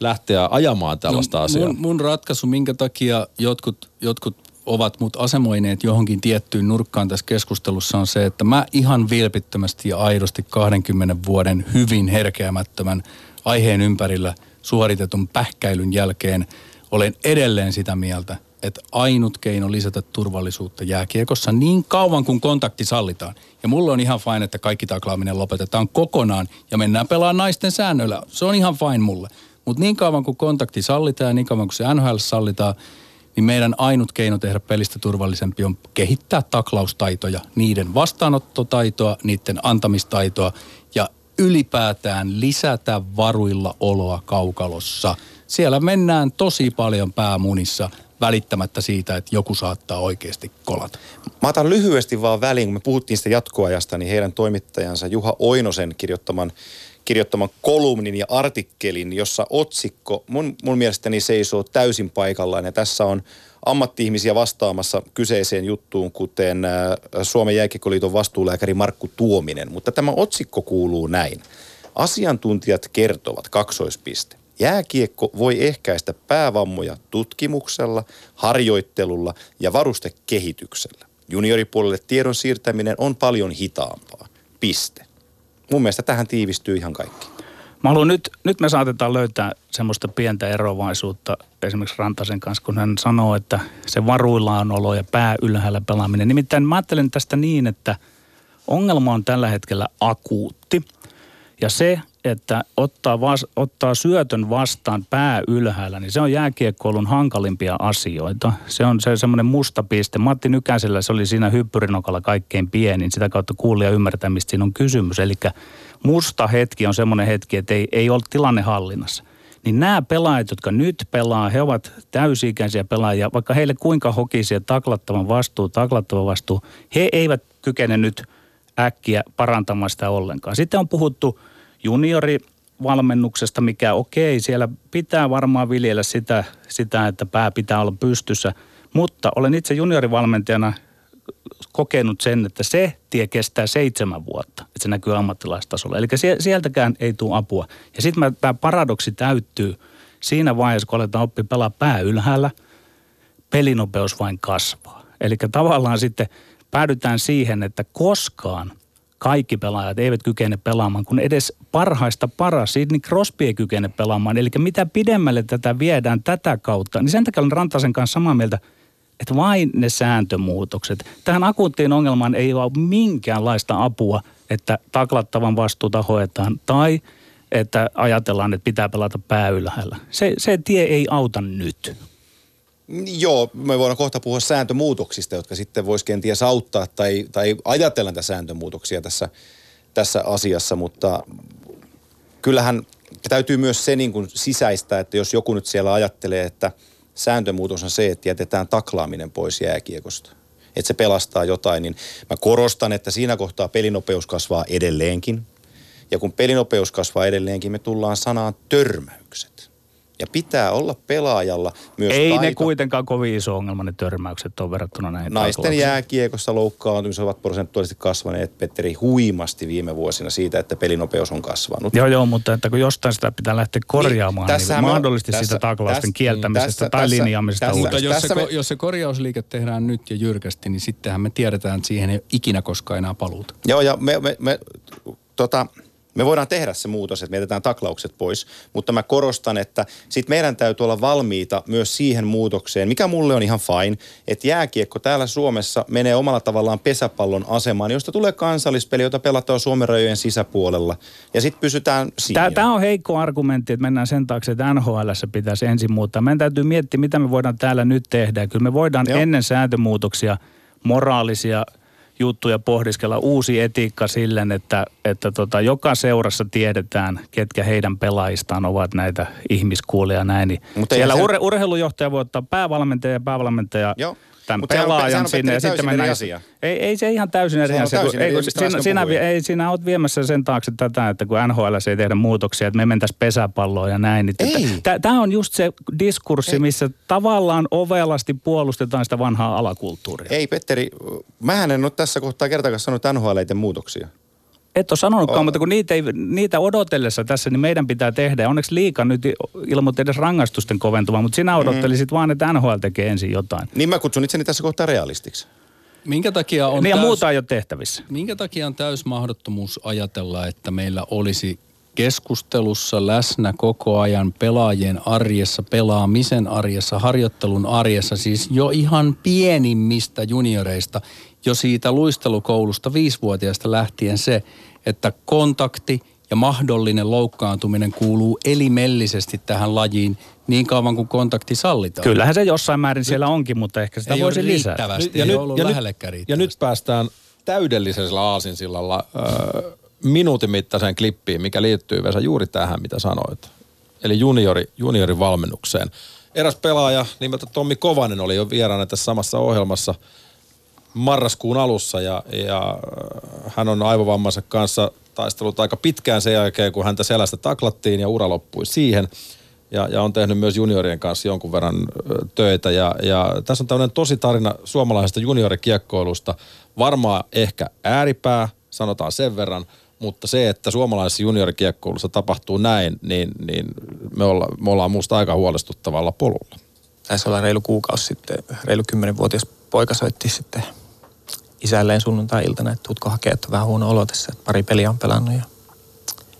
lähteä ajamaan tällaista no, asiaa. Mun, mun ratkaisu, minkä takia jotkut, jotkut ovat mut asemoineet johonkin tiettyyn nurkkaan tässä keskustelussa on se, että mä ihan vilpittömästi ja aidosti 20 vuoden hyvin herkeämättömän aiheen ympärillä suoritetun pähkäilyn jälkeen olen edelleen sitä mieltä, että ainut keino lisätä turvallisuutta jääkiekossa niin kauan kuin kontakti sallitaan. Ja mulla on ihan fine, että kaikki taklaaminen lopetetaan kokonaan ja mennään pelaamaan naisten säännöillä. Se on ihan fine mulle. Mutta niin kauan kuin kontakti sallitaan ja niin kauan kuin se NHL sallitaan, niin meidän ainut keino tehdä pelistä turvallisempi on kehittää taklaustaitoja, niiden vastaanottotaitoa, niiden antamistaitoa ylipäätään lisätä varuilla oloa kaukalossa. Siellä mennään tosi paljon päämunissa välittämättä siitä, että joku saattaa oikeasti kolata. Mä otan lyhyesti vaan väliin, kun me puhuttiin sitä jatkoajasta, niin heidän toimittajansa Juha Oinosen kirjoittaman, kirjoittaman kolumnin ja artikkelin, jossa otsikko mun, mun mielestäni seisoo täysin paikallaan. Ja tässä on ammatti-ihmisiä vastaamassa kyseiseen juttuun, kuten äh, Suomen jääkiekkoliiton vastuulääkäri Markku Tuominen. Mutta tämä otsikko kuuluu näin. Asiantuntijat kertovat, kaksoispiste. Jääkiekko voi ehkäistä päävammoja tutkimuksella, harjoittelulla ja varustekehityksellä. Junioripuolelle tiedon siirtäminen on paljon hitaampaa. Piste. Mun mielestä tähän tiivistyy ihan kaikki. Mä haluan nyt, nyt me saatetaan löytää semmoista pientä erovaisuutta esimerkiksi Rantasen kanssa, kun hän sanoo, että se varuillaan olo ja pää ylhäällä pelaaminen. Nimittäin mä ajattelen tästä niin, että ongelma on tällä hetkellä akuutti. Ja se, että ottaa, vas, ottaa syötön vastaan pää ylhäällä, niin se on jääkiekkoilun hankalimpia asioita. Se on se semmoinen musta piste. Matti Nykäsellä se oli siinä hyppyrinokalla kaikkein pienin. Sitä kautta kuulija ymmärtää, mistä siinä on kysymys. Eli musta hetki on semmoinen hetki, että ei, ei ole tilanne hallinnassa. Niin nämä pelaajat, jotka nyt pelaa, he ovat täysi-ikäisiä pelaajia, vaikka heille kuinka hokisia taklattavan vastuu, taklattava vastuu, he eivät kykene nyt äkkiä parantamaan sitä ollenkaan. Sitten on puhuttu juniorivalmennuksesta, mikä okei, siellä pitää varmaan viljellä sitä, sitä, että pää pitää olla pystyssä, mutta olen itse juniorivalmentajana kokenut sen, että se tie kestää seitsemän vuotta, että se näkyy ammattilaistasolla. Eli sie- sieltäkään ei tule apua. Ja sitten tämä paradoksi täyttyy siinä vaiheessa, kun aletaan oppia pelaa pää ylhäällä, pelinopeus vain kasvaa. Eli tavallaan sitten päädytään siihen, että koskaan kaikki pelaajat eivät kykene pelaamaan, kun edes parhaista paras, Sidney Crosby ei kykene pelaamaan. Eli mitä pidemmälle tätä viedään tätä kautta, niin sen takia olen Rantasen kanssa samaa mieltä, että vain ne sääntömuutokset. Tähän akuuttiin ongelmaan ei ole minkäänlaista apua, että taklattavan vastuuta hoetaan tai että ajatellaan, että pitää pelata pää ylhäällä. Se, se tie ei auta nyt. Joo, me voidaan kohta puhua sääntömuutoksista, jotka sitten voisi kenties auttaa tai, tai ajatella näitä sääntömuutoksia tässä, tässä asiassa, mutta kyllähän täytyy myös se niin kuin sisäistää, että jos joku nyt siellä ajattelee, että sääntömuutos on se, että jätetään taklaaminen pois jääkiekosta, että se pelastaa jotain, niin mä korostan, että siinä kohtaa pelinopeus kasvaa edelleenkin. Ja kun pelinopeus kasvaa edelleenkin, me tullaan sanaan törmäykset. Ja pitää olla pelaajalla myös Ei taito. ne kuitenkaan kovin iso ongelma ne törmäykset on verrattuna näihin Naisten taklauksiin. jääkiekossa loukkaantumiset ovat prosentuaalisesti kasvaneet, Petteri, huimasti viime vuosina siitä, että pelinopeus on kasvanut. Joo, joo, mutta että kun jostain sitä pitää lähteä korjaamaan, niin, tässähän niin me- mahdollisesti tässä- siitä taklausten tässä- kieltämisestä tässä- tai tässä- linjaamisesta tässä- Mutta jos se, me- jos se korjausliike tehdään nyt ja jyrkästi, niin sittenhän me tiedetään, että siihen ei ole ikinä koskaan enää paluuta. Joo, ja me, me, me, tota, me voidaan tehdä se muutos, että me jätetään taklaukset pois, mutta mä korostan, että sit meidän täytyy olla valmiita myös siihen muutokseen, mikä mulle on ihan fine, että jääkiekko täällä Suomessa menee omalla tavallaan pesäpallon asemaan, josta tulee kansallispeli, jota pelataan Suomen rajojen sisäpuolella, ja sitten pysytään siinä. Tämä on heikko argumentti, että mennään sen taakse, että NHL pitäisi ensin muuttaa. Meidän täytyy miettiä, mitä me voidaan täällä nyt tehdä. Kyllä me voidaan. Joo. ennen sääntömuutoksia moraalisia juttuja pohdiskella, uusi etiikka silleen, että, että tota, joka seurassa tiedetään, ketkä heidän pelaajistaan ovat näitä ihmiskuulia näin. Niin Mutta siellä se- urhe, urheilujohtaja voi ottaa päävalmentaja ja päävalmentaja Joo. Tämän sehän on- sehän pelaajan on, sinne ja Petteri, sitten mennään. asia. Ei, ei se ihan täysin eri on asia. kun- täysin ei, eri, kun sinä, sinä, ei, sinä olet viemässä sen taakse tätä, että kun NHL ei tehdä muutoksia, että me mentäisiin pesäpalloon ja näin. Niin Ei. Tämä on just se diskurssi, missä tavallaan ovelasti puolustetaan sitä vanhaa alakulttuuria. Ei Petteri, mähän en ole tässä kohtaa kertakaan sanonut NHL ei muutoksia. Et ole sanonutkaan, Oh. mutta kun niitä, ei, niitä odotellessa tässä, niin meidän pitää tehdä. Ja onneksi liika nyt ilmoitti edes rangaistusten koventumaan, mutta sinä odottelisit vaan, että NHL tekee ensin jotain. Niin mä kutsun itseni tässä kohtaa realistiksi. Minkä takia on Niin ja täys- muuta ei ole tehtävissä. Minkä takia on täys mahdottomuus ajatella, että meillä olisi keskustelussa läsnä koko ajan pelaajien arjessa, pelaamisen arjessa, harjoittelun arjessa, siis jo ihan pienimmistä junioreista, jo siitä luistelukoulusta viisivuotiaasta lähtien se, että kontakti ja mahdollinen loukkaantuminen kuuluu elimellisesti tähän lajiin niin kauan kuin kontakti sallitaan. Kyllähän se jossain määrin siellä onkin, mutta ehkä sitä Ei voisi ole lisätä. ei ollut lähellekään ja riittävästi. nyt päästään täydellisellä aasinsillalla äh, minuutin mittaiseen klippiin, mikä liittyy Vesa juuri tähän, mitä sanoit. Eli juniori, juniorin valmennukseen. Eräs pelaaja nimeltä Tommi Kovanen oli jo vieraana tässä samassa ohjelmassa marraskuun alussa ja, ja äh, hän on aivovammansa kanssa taistellut aika pitkään sen jälkeen, kun häntä selästä taklattiin ja ura loppui siihen. Ja, ja on tehnyt myös juniorien kanssa jonkun verran ö, töitä. Ja, ja tässä on tämmöinen tosi tarina suomalaisesta juniorikiekkoilusta. Varmaan ehkä ääripää, sanotaan sen verran, mutta se, että suomalaisessa juniorikiekkoilussa tapahtuu näin, niin, niin me, olla, me ollaan musta aika huolestuttavalla polulla. taisi olla reilu kuukausi sitten, reilu kymmenenvuotias poika soitti sitten isälleen sunnuntai-iltana, että tuutko hakea, että vähän huono olo tässä, että pari peliä on pelannut. Ja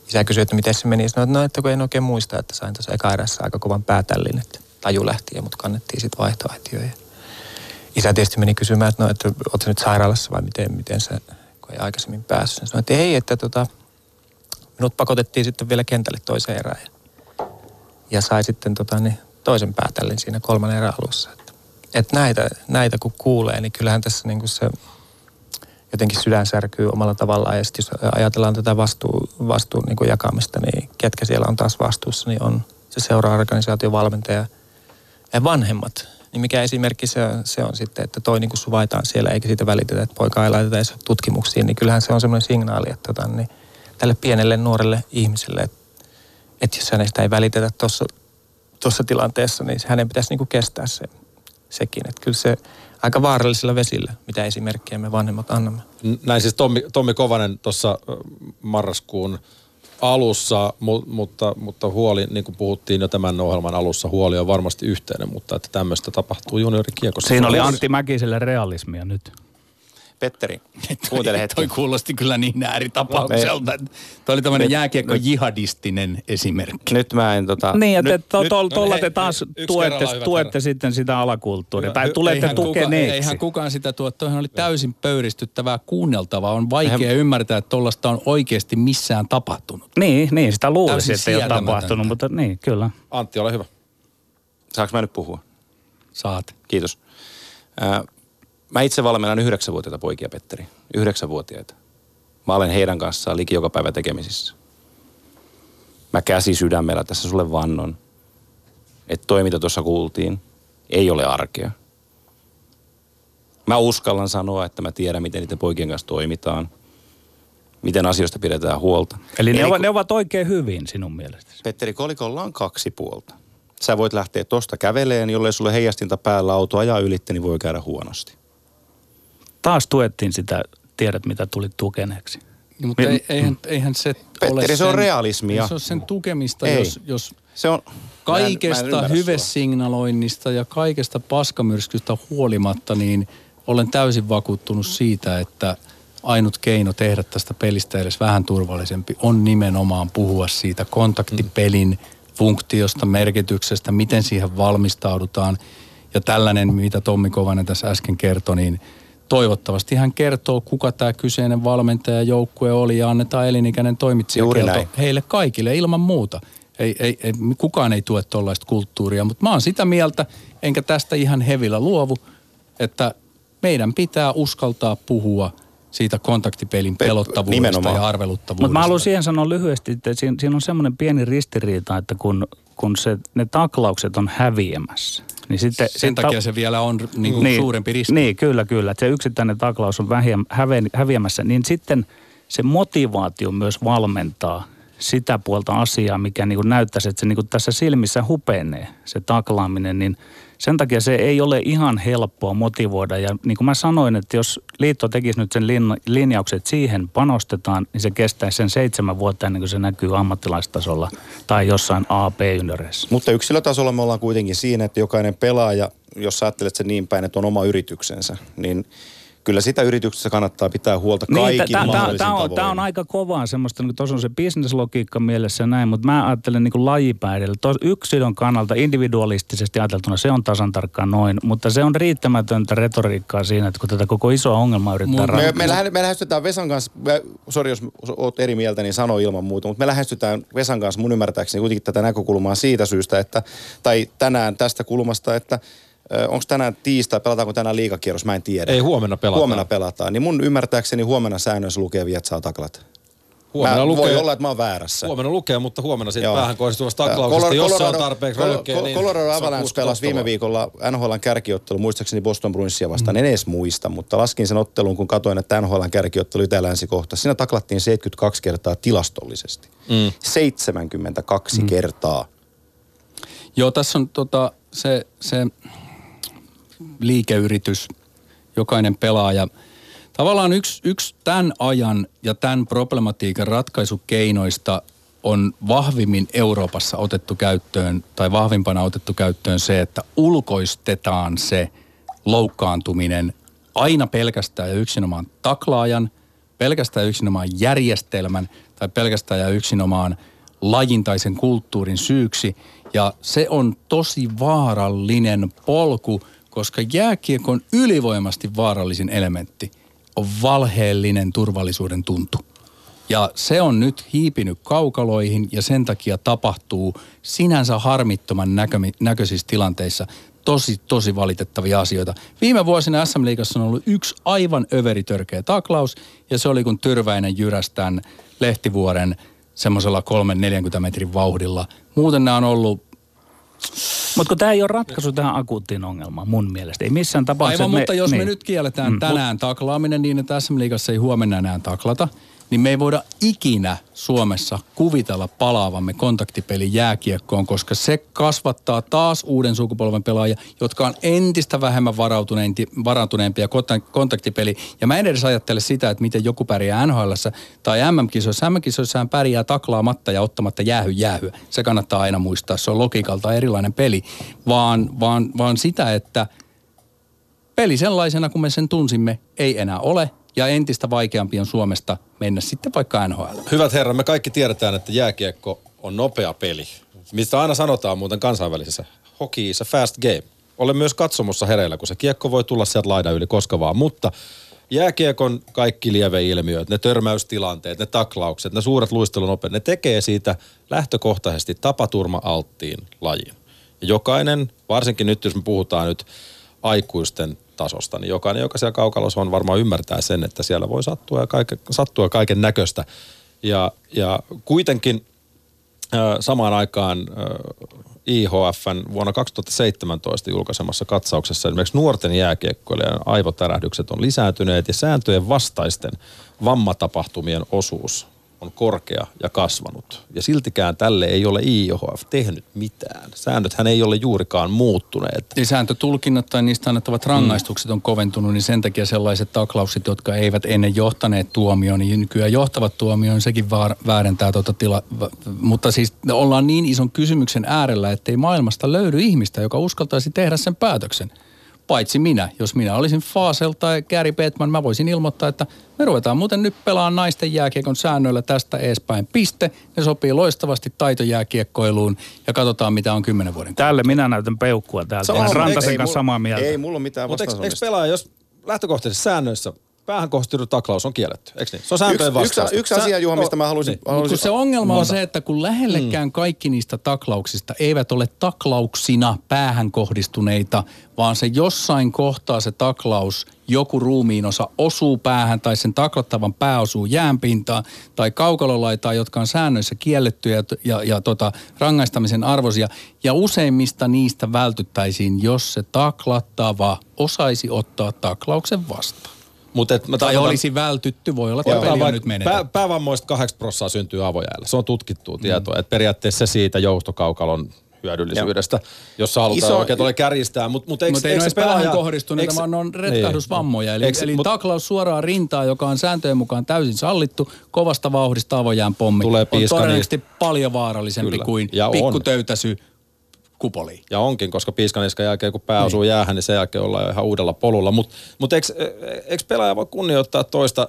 isä kysyi, että miten se meni. Sanoin, että no, että kun en oikein muista, että sain tuossa eka erässä aika kovan päätällin, että taju lähti ja mut kannettiin sitten vaihtoaitioon. Ja isä tietysti meni kysymään, että no, että ootko nyt sairaalassa vai miten, miten se, kun ei aikaisemmin päässyt. Sanoin, että ei, että tota, minut pakotettiin sitten vielä kentälle toiseen erään. Ja ja sai sitten tota, niin, toisen päätällin siinä kolmannen erän alussa. Että, et näitä, näitä kun kuulee, niin kyllähän tässä niin kuin se jotenkin sydän särkyy omalla tavallaan. Ja sitten jos ajatellaan tätä vastuu, niin kuin jakamista, niin ketkä siellä on taas vastuussa, niin on se seura-organisaation valmentaja ja vanhemmat. Niin mikä esimerkki se, se on sitten, että toi niin kuin suvaitaan siellä eikä siitä välitetä, että poika ei laiteta edes tutkimuksiin, niin kyllähän se on semmoinen signaali, että tota, niin tälle pienelle nuorelle ihmiselle, että että jos hänestä ei välitetä tuossa tilanteessa, niin hänen pitäisi niinku kestää se, sekin. Että kyllä se aika vaarallisilla vesillä, mitä esimerkkejä me vanhemmat annamme. Näin siis Tommi, Tommi Kovanen tuossa marraskuun alussa, mu, mutta, mutta huoli, niin kuin puhuttiin jo tämän ohjelman alussa, huoli on varmasti yhteinen, mutta että tämmöistä tapahtuu juniorikiekossa. Siinä oli. Antti Mäkiselle realismia nyt. Petteri, kuuntele hetki. Toi kuulosti kyllä niin ääritapaukselta. Toi oli tämmöinen jääkiekko jihadistinen esimerkki. Nyt mä en tota... Niin, että nyt, to, nyt, to, tuolla hei, te taas tuette, tuette sitten sitä alakulttuuria. Tai tulette eihän kuka- tukeneeksi. Eihän kukaan sitä tuo, toihan oli täysin pöyristyttävää kuunneltavaa. On vaikea ymmärtää, että tollasta on oikeasti missään tapahtunut. Niin, niin, sitä luulisi, että ei ole tapahtunut, mutta niin, kyllä. Antti, ole hyvä. Saanko mä nyt puhua? Saat. Kiitos. Ää, mä itse valmennan yhdeksänvuotiaita poikia, Petteri. Yhdeksänvuotiaita. Mä olen heidän kanssaan liki joka päivä tekemisissä. Mä käsi sydämellä tässä sulle vannon, että toi mitä tuossa kuultiin, ei ole arkea. Mä uskallan sanoa, että mä tiedän, miten niiden poikien kanssa toimitaan, miten asioista pidetään huolta. Eli ne, kun- ovat, ne ovat oikein hyvin sinun mielestäsi. Petteri, kolikolla on kaksi puolta. Sä voit lähteä tosta käveleen, jollei sulle heijastinta päällä auto ajaa ylitte, niin voi käydä huonosti. Taas tuettiin sitä, tiedät mitä tuli tukeneeksi. Niin, mutta Mi- ei, eihän, eihän se ole Petteri, se on sen- realismia. Se ole sen tukemista, Ei. jos, jos Se on... mä en- mä en kaikesta hyvesignaloinnista ja kaikesta paskamyrskystä huolimatta, niin olen täysin vakuuttunut siitä, että ainut keino tehdä tästä pelistä edes vähän turvallisempi on nimenomaan puhua siitä kontaktipelin funktiosta, merkityksestä, miten siihen valmistaudutaan. Ja tällainen, mitä Tommi Kovanen tässä äsken kertoi, niin toivottavasti hän kertoo, kuka tämä kyseinen valmentaja joukkue oli ja annetaan elinikäinen toimitsijakielto heille kaikille ilman muuta. Ei, ei, ei, kukaan ei tue tuollaista kulttuuria, mutta mä oon sitä mieltä, enkä tästä ihan hevillä luovu, että meidän pitää uskaltaa puhua siitä kontaktipelin Pe- pelottavuudesta nimenomaan. ja arveluttavuudesta. Mutta mä haluan siihen sanoa lyhyesti, että siinä, siinä on semmoinen pieni ristiriita, että kun, kun se, ne taklaukset on häviämässä, niin sitten... Sen takia se vielä on niin kuin suurempi riski. Niin, kyllä, kyllä. Että se yksittäinen taklaus on vähiä, häve, häviämässä, niin sitten se motivaatio myös valmentaa sitä puolta asiaa, mikä niin kuin näyttäisi, että se niin kuin tässä silmissä hupenee, se taklaaminen, niin sen takia se ei ole ihan helppoa motivoida. Ja niin kuin mä sanoin, että jos liitto tekisi nyt sen lin- linjaukset, että siihen panostetaan, niin se kestäisi sen seitsemän vuotta ennen kuin se näkyy ammattilaistasolla tai jossain AP-junioreissa. Mutta yksilötasolla me ollaan kuitenkin siinä, että jokainen pelaaja, jos ajattelet sen niin päin, että on oma yrityksensä, niin kyllä sitä yrityksessä kannattaa pitää huolta kaikin Niin, tämä mahdollisin on, tavoin. tää on aika kovaa semmoista, niin tuossa on se bisneslogiikka mielessä ja näin, mutta mä ajattelen niin lajipäidellä. Tos yksilön kannalta individualistisesti ajateltuna se on tasan tarkkaan noin, mutta se on riittämätöntä retoriikkaa siinä, että kun tätä koko isoa ongelmaa yrittää Me, ratkaista. me, lähe, me lähestytään Vesan kanssa, me- sori jos oot eri mieltä, niin sano ilman muuta, mutta me lähestytään Vesan kanssa mun ymmärtääkseni kuitenkin tätä näkökulmaa siitä syystä, että, tai tänään tästä kulmasta, että onko tänään tiistai, pelataanko tänään liikakierros, mä en tiedä. Ei, huomenna pelataan. Huomenna pelataan. Niin mun ymmärtääkseni huomenna säännöissä lukee Vietsaa taklat. Huomenna mä, lukee, Voi olla, että mä oon väärässä. huomenna lukee, mutta huomenna siitä Joo. päähän kohdistuvasta taklauksesta, jos se on tarpeeksi Colo- röyhkeä, Colo- niin Colorado Avalanche pelasi viime viikolla NHLn kärkiottelu, muistaakseni Boston Bruinsia vastaan. En edes muista, mutta laskin sen ottelun, kun katsoin, että NHLn kärkiottelu itä-länsi kohta. Siinä taklattiin 72 kertaa tilastollisesti. Mm. 72 mm. kertaa. Joo, tässä on tota, se, se liikeyritys, jokainen pelaaja. Tavallaan yksi, yksi tämän ajan ja tämän problematiikan ratkaisukeinoista on vahvimmin Euroopassa otettu käyttöön, tai vahvimpana otettu käyttöön se, että ulkoistetaan se loukkaantuminen aina pelkästään ja yksinomaan taklaajan, pelkästään ja yksinomaan järjestelmän tai pelkästään ja yksinomaan lajin tai sen kulttuurin syyksi. Ja se on tosi vaarallinen polku, koska jääkiekon ylivoimasti vaarallisin elementti on valheellinen turvallisuuden tuntu. Ja se on nyt hiipinyt kaukaloihin ja sen takia tapahtuu sinänsä harmittoman näkömi, näköisissä tilanteissa tosi, tosi valitettavia asioita. Viime vuosina SM Liigassa on ollut yksi aivan överitörkeä taklaus ja se oli kun Tyrväinen jyrästään Lehtivuoren semmoisella 3-40 metrin vauhdilla. Muuten nämä on ollut Mutta kun tämä ei ole ratkaisu tähän akuuttiin ongelmaan mun mielestä. Ei missään tapauksessa. Aivan, että mutta jos me niin. nyt kielletään mm. tänään taklaaminen niin, että SM Liigassa ei huomenna enää taklata, niin me ei voida ikinä Suomessa kuvitella palaavamme kontaktipeli jääkiekkoon, koska se kasvattaa taas uuden sukupolven pelaajia, jotka on entistä vähemmän varautuneempi- varautuneempia kontak- kontaktipeli. Ja mä en edes ajattele sitä, että miten joku pärjää NHL tai MM-kisoissa. MM-kisoissa hän pärjää taklaamatta ja ottamatta jäähy jäähyä. Se kannattaa aina muistaa. Se on logiikalta erilainen peli. Vaan, vaan, vaan sitä, että Peli sellaisena, kun me sen tunsimme, ei enää ole. Ja entistä vaikeampi on Suomesta mennä sitten vaikka NHL. Hyvät herrat, me kaikki tiedetään, että jääkiekko on nopea peli. Mistä aina sanotaan muuten kansainvälisessä. Hockey is a fast game. Olen myös katsomossa hereillä, kun se kiekko voi tulla sieltä laidan yli koska vaan. Mutta jääkiekon kaikki lieveilmiöt, ne törmäystilanteet, ne taklaukset, ne suuret luistelunopeet, ne tekee siitä lähtökohtaisesti tapaturma-alttiin lajin. Ja jokainen, varsinkin nyt jos me puhutaan nyt aikuisten tasosta, niin jokainen, joka siellä kaukalossa on, varmaan ymmärtää sen, että siellä voi sattua, ja kaike, sattua kaiken näköistä. Ja, ja kuitenkin samaan aikaan IHFn vuonna 2017 julkaisemassa katsauksessa esimerkiksi nuorten jääkiekkoilijan aivotärähdykset on lisääntyneet ja sääntöjen vastaisten vammatapahtumien osuus on korkea ja kasvanut. Ja siltikään tälle ei ole IOHF tehnyt mitään. Säännöthän ei ole juurikaan muuttuneet. Niin sääntötulkinnat tai niistä annettavat rangaistukset on koventunut, niin sen takia sellaiset taklaukset, jotka eivät ennen johtaneet tuomioon, niin nykyään johtavat tuomioon, sekin vaar, väärentää tuota tila. Mutta siis ollaan niin ison kysymyksen äärellä, ettei maailmasta löydy ihmistä, joka uskaltaisi tehdä sen päätöksen paitsi minä. Jos minä olisin Fasel tai Gary Bettman, mä voisin ilmoittaa, että me ruvetaan muuten nyt pelaamaan naisten jääkiekon säännöillä tästä eespäin. Piste. Ne sopii loistavasti taitojääkiekkoiluun ja katsotaan, mitä on kymmenen vuoden. Tälle minä näytän peukkua täältä. Olen Rantasen kanssa samaa mieltä. Ei mulla mitään Mutta eikö, pelaaja, jos lähtökohtaisissa säännöissä päähän kohdistunut taklaus on kielletty, eikö niin? Se on sääntöjen Yksi, yksi, vastaista. yksi asia, Juha, mistä mä haluaisin... Niin. Mutta haluaisin kun se ongelma on se, että kun lähellekään kaikki niistä taklauksista eivät ole taklauksina päähän kohdistuneita, vaan se jossain kohtaa se taklaus, joku ruumiinosa osuu päähän tai sen taklattavan pää osuu jäänpintaan tai kaukalolaitaan, jotka on säännöissä kiellettyjä ja, ja, ja tota, rangaistamisen arvoisia. Ja useimmista niistä vältyttäisiin, jos se taklattava osaisi ottaa taklauksen vastaan. Mutta et mä Tai olisi vältytty, voi olla, että Joo, peli on nyt menetetty. pää, päävammoista 8 prosenttia syntyy avojäällä. Se on tutkittua tietoa. Että periaatteessa se siitä joustokaukalon hyödyllisyydestä, jos sä halutaan Iso- oikein tuolle kärjistää. Mutta mut eikö, Mutta ei se ole pelaaja- kohdistuneita, eikö- vaan ne on retkahdusvammoja. Eli, Eikö- eli mut- taklaus suoraan rintaa, joka on sääntöjen mukaan täysin sallittu, kovasta vauhdista avojään pommi. Tulee on piiska todennäköisesti paljon vaarallisempi Kyllä. kuin pikkutöytäsy kupoliin. Ja onkin, koska piiskaniskan jälkeen kun pää osuu jäähän, niin sen jälkeen ollaan jo ihan uudella polulla. Mutta mut eikö, eikö pelaaja voi kunnioittaa toista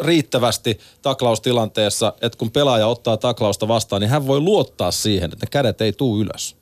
riittävästi taklaustilanteessa, että kun pelaaja ottaa taklausta vastaan, niin hän voi luottaa siihen, että ne kädet ei tuu ylös.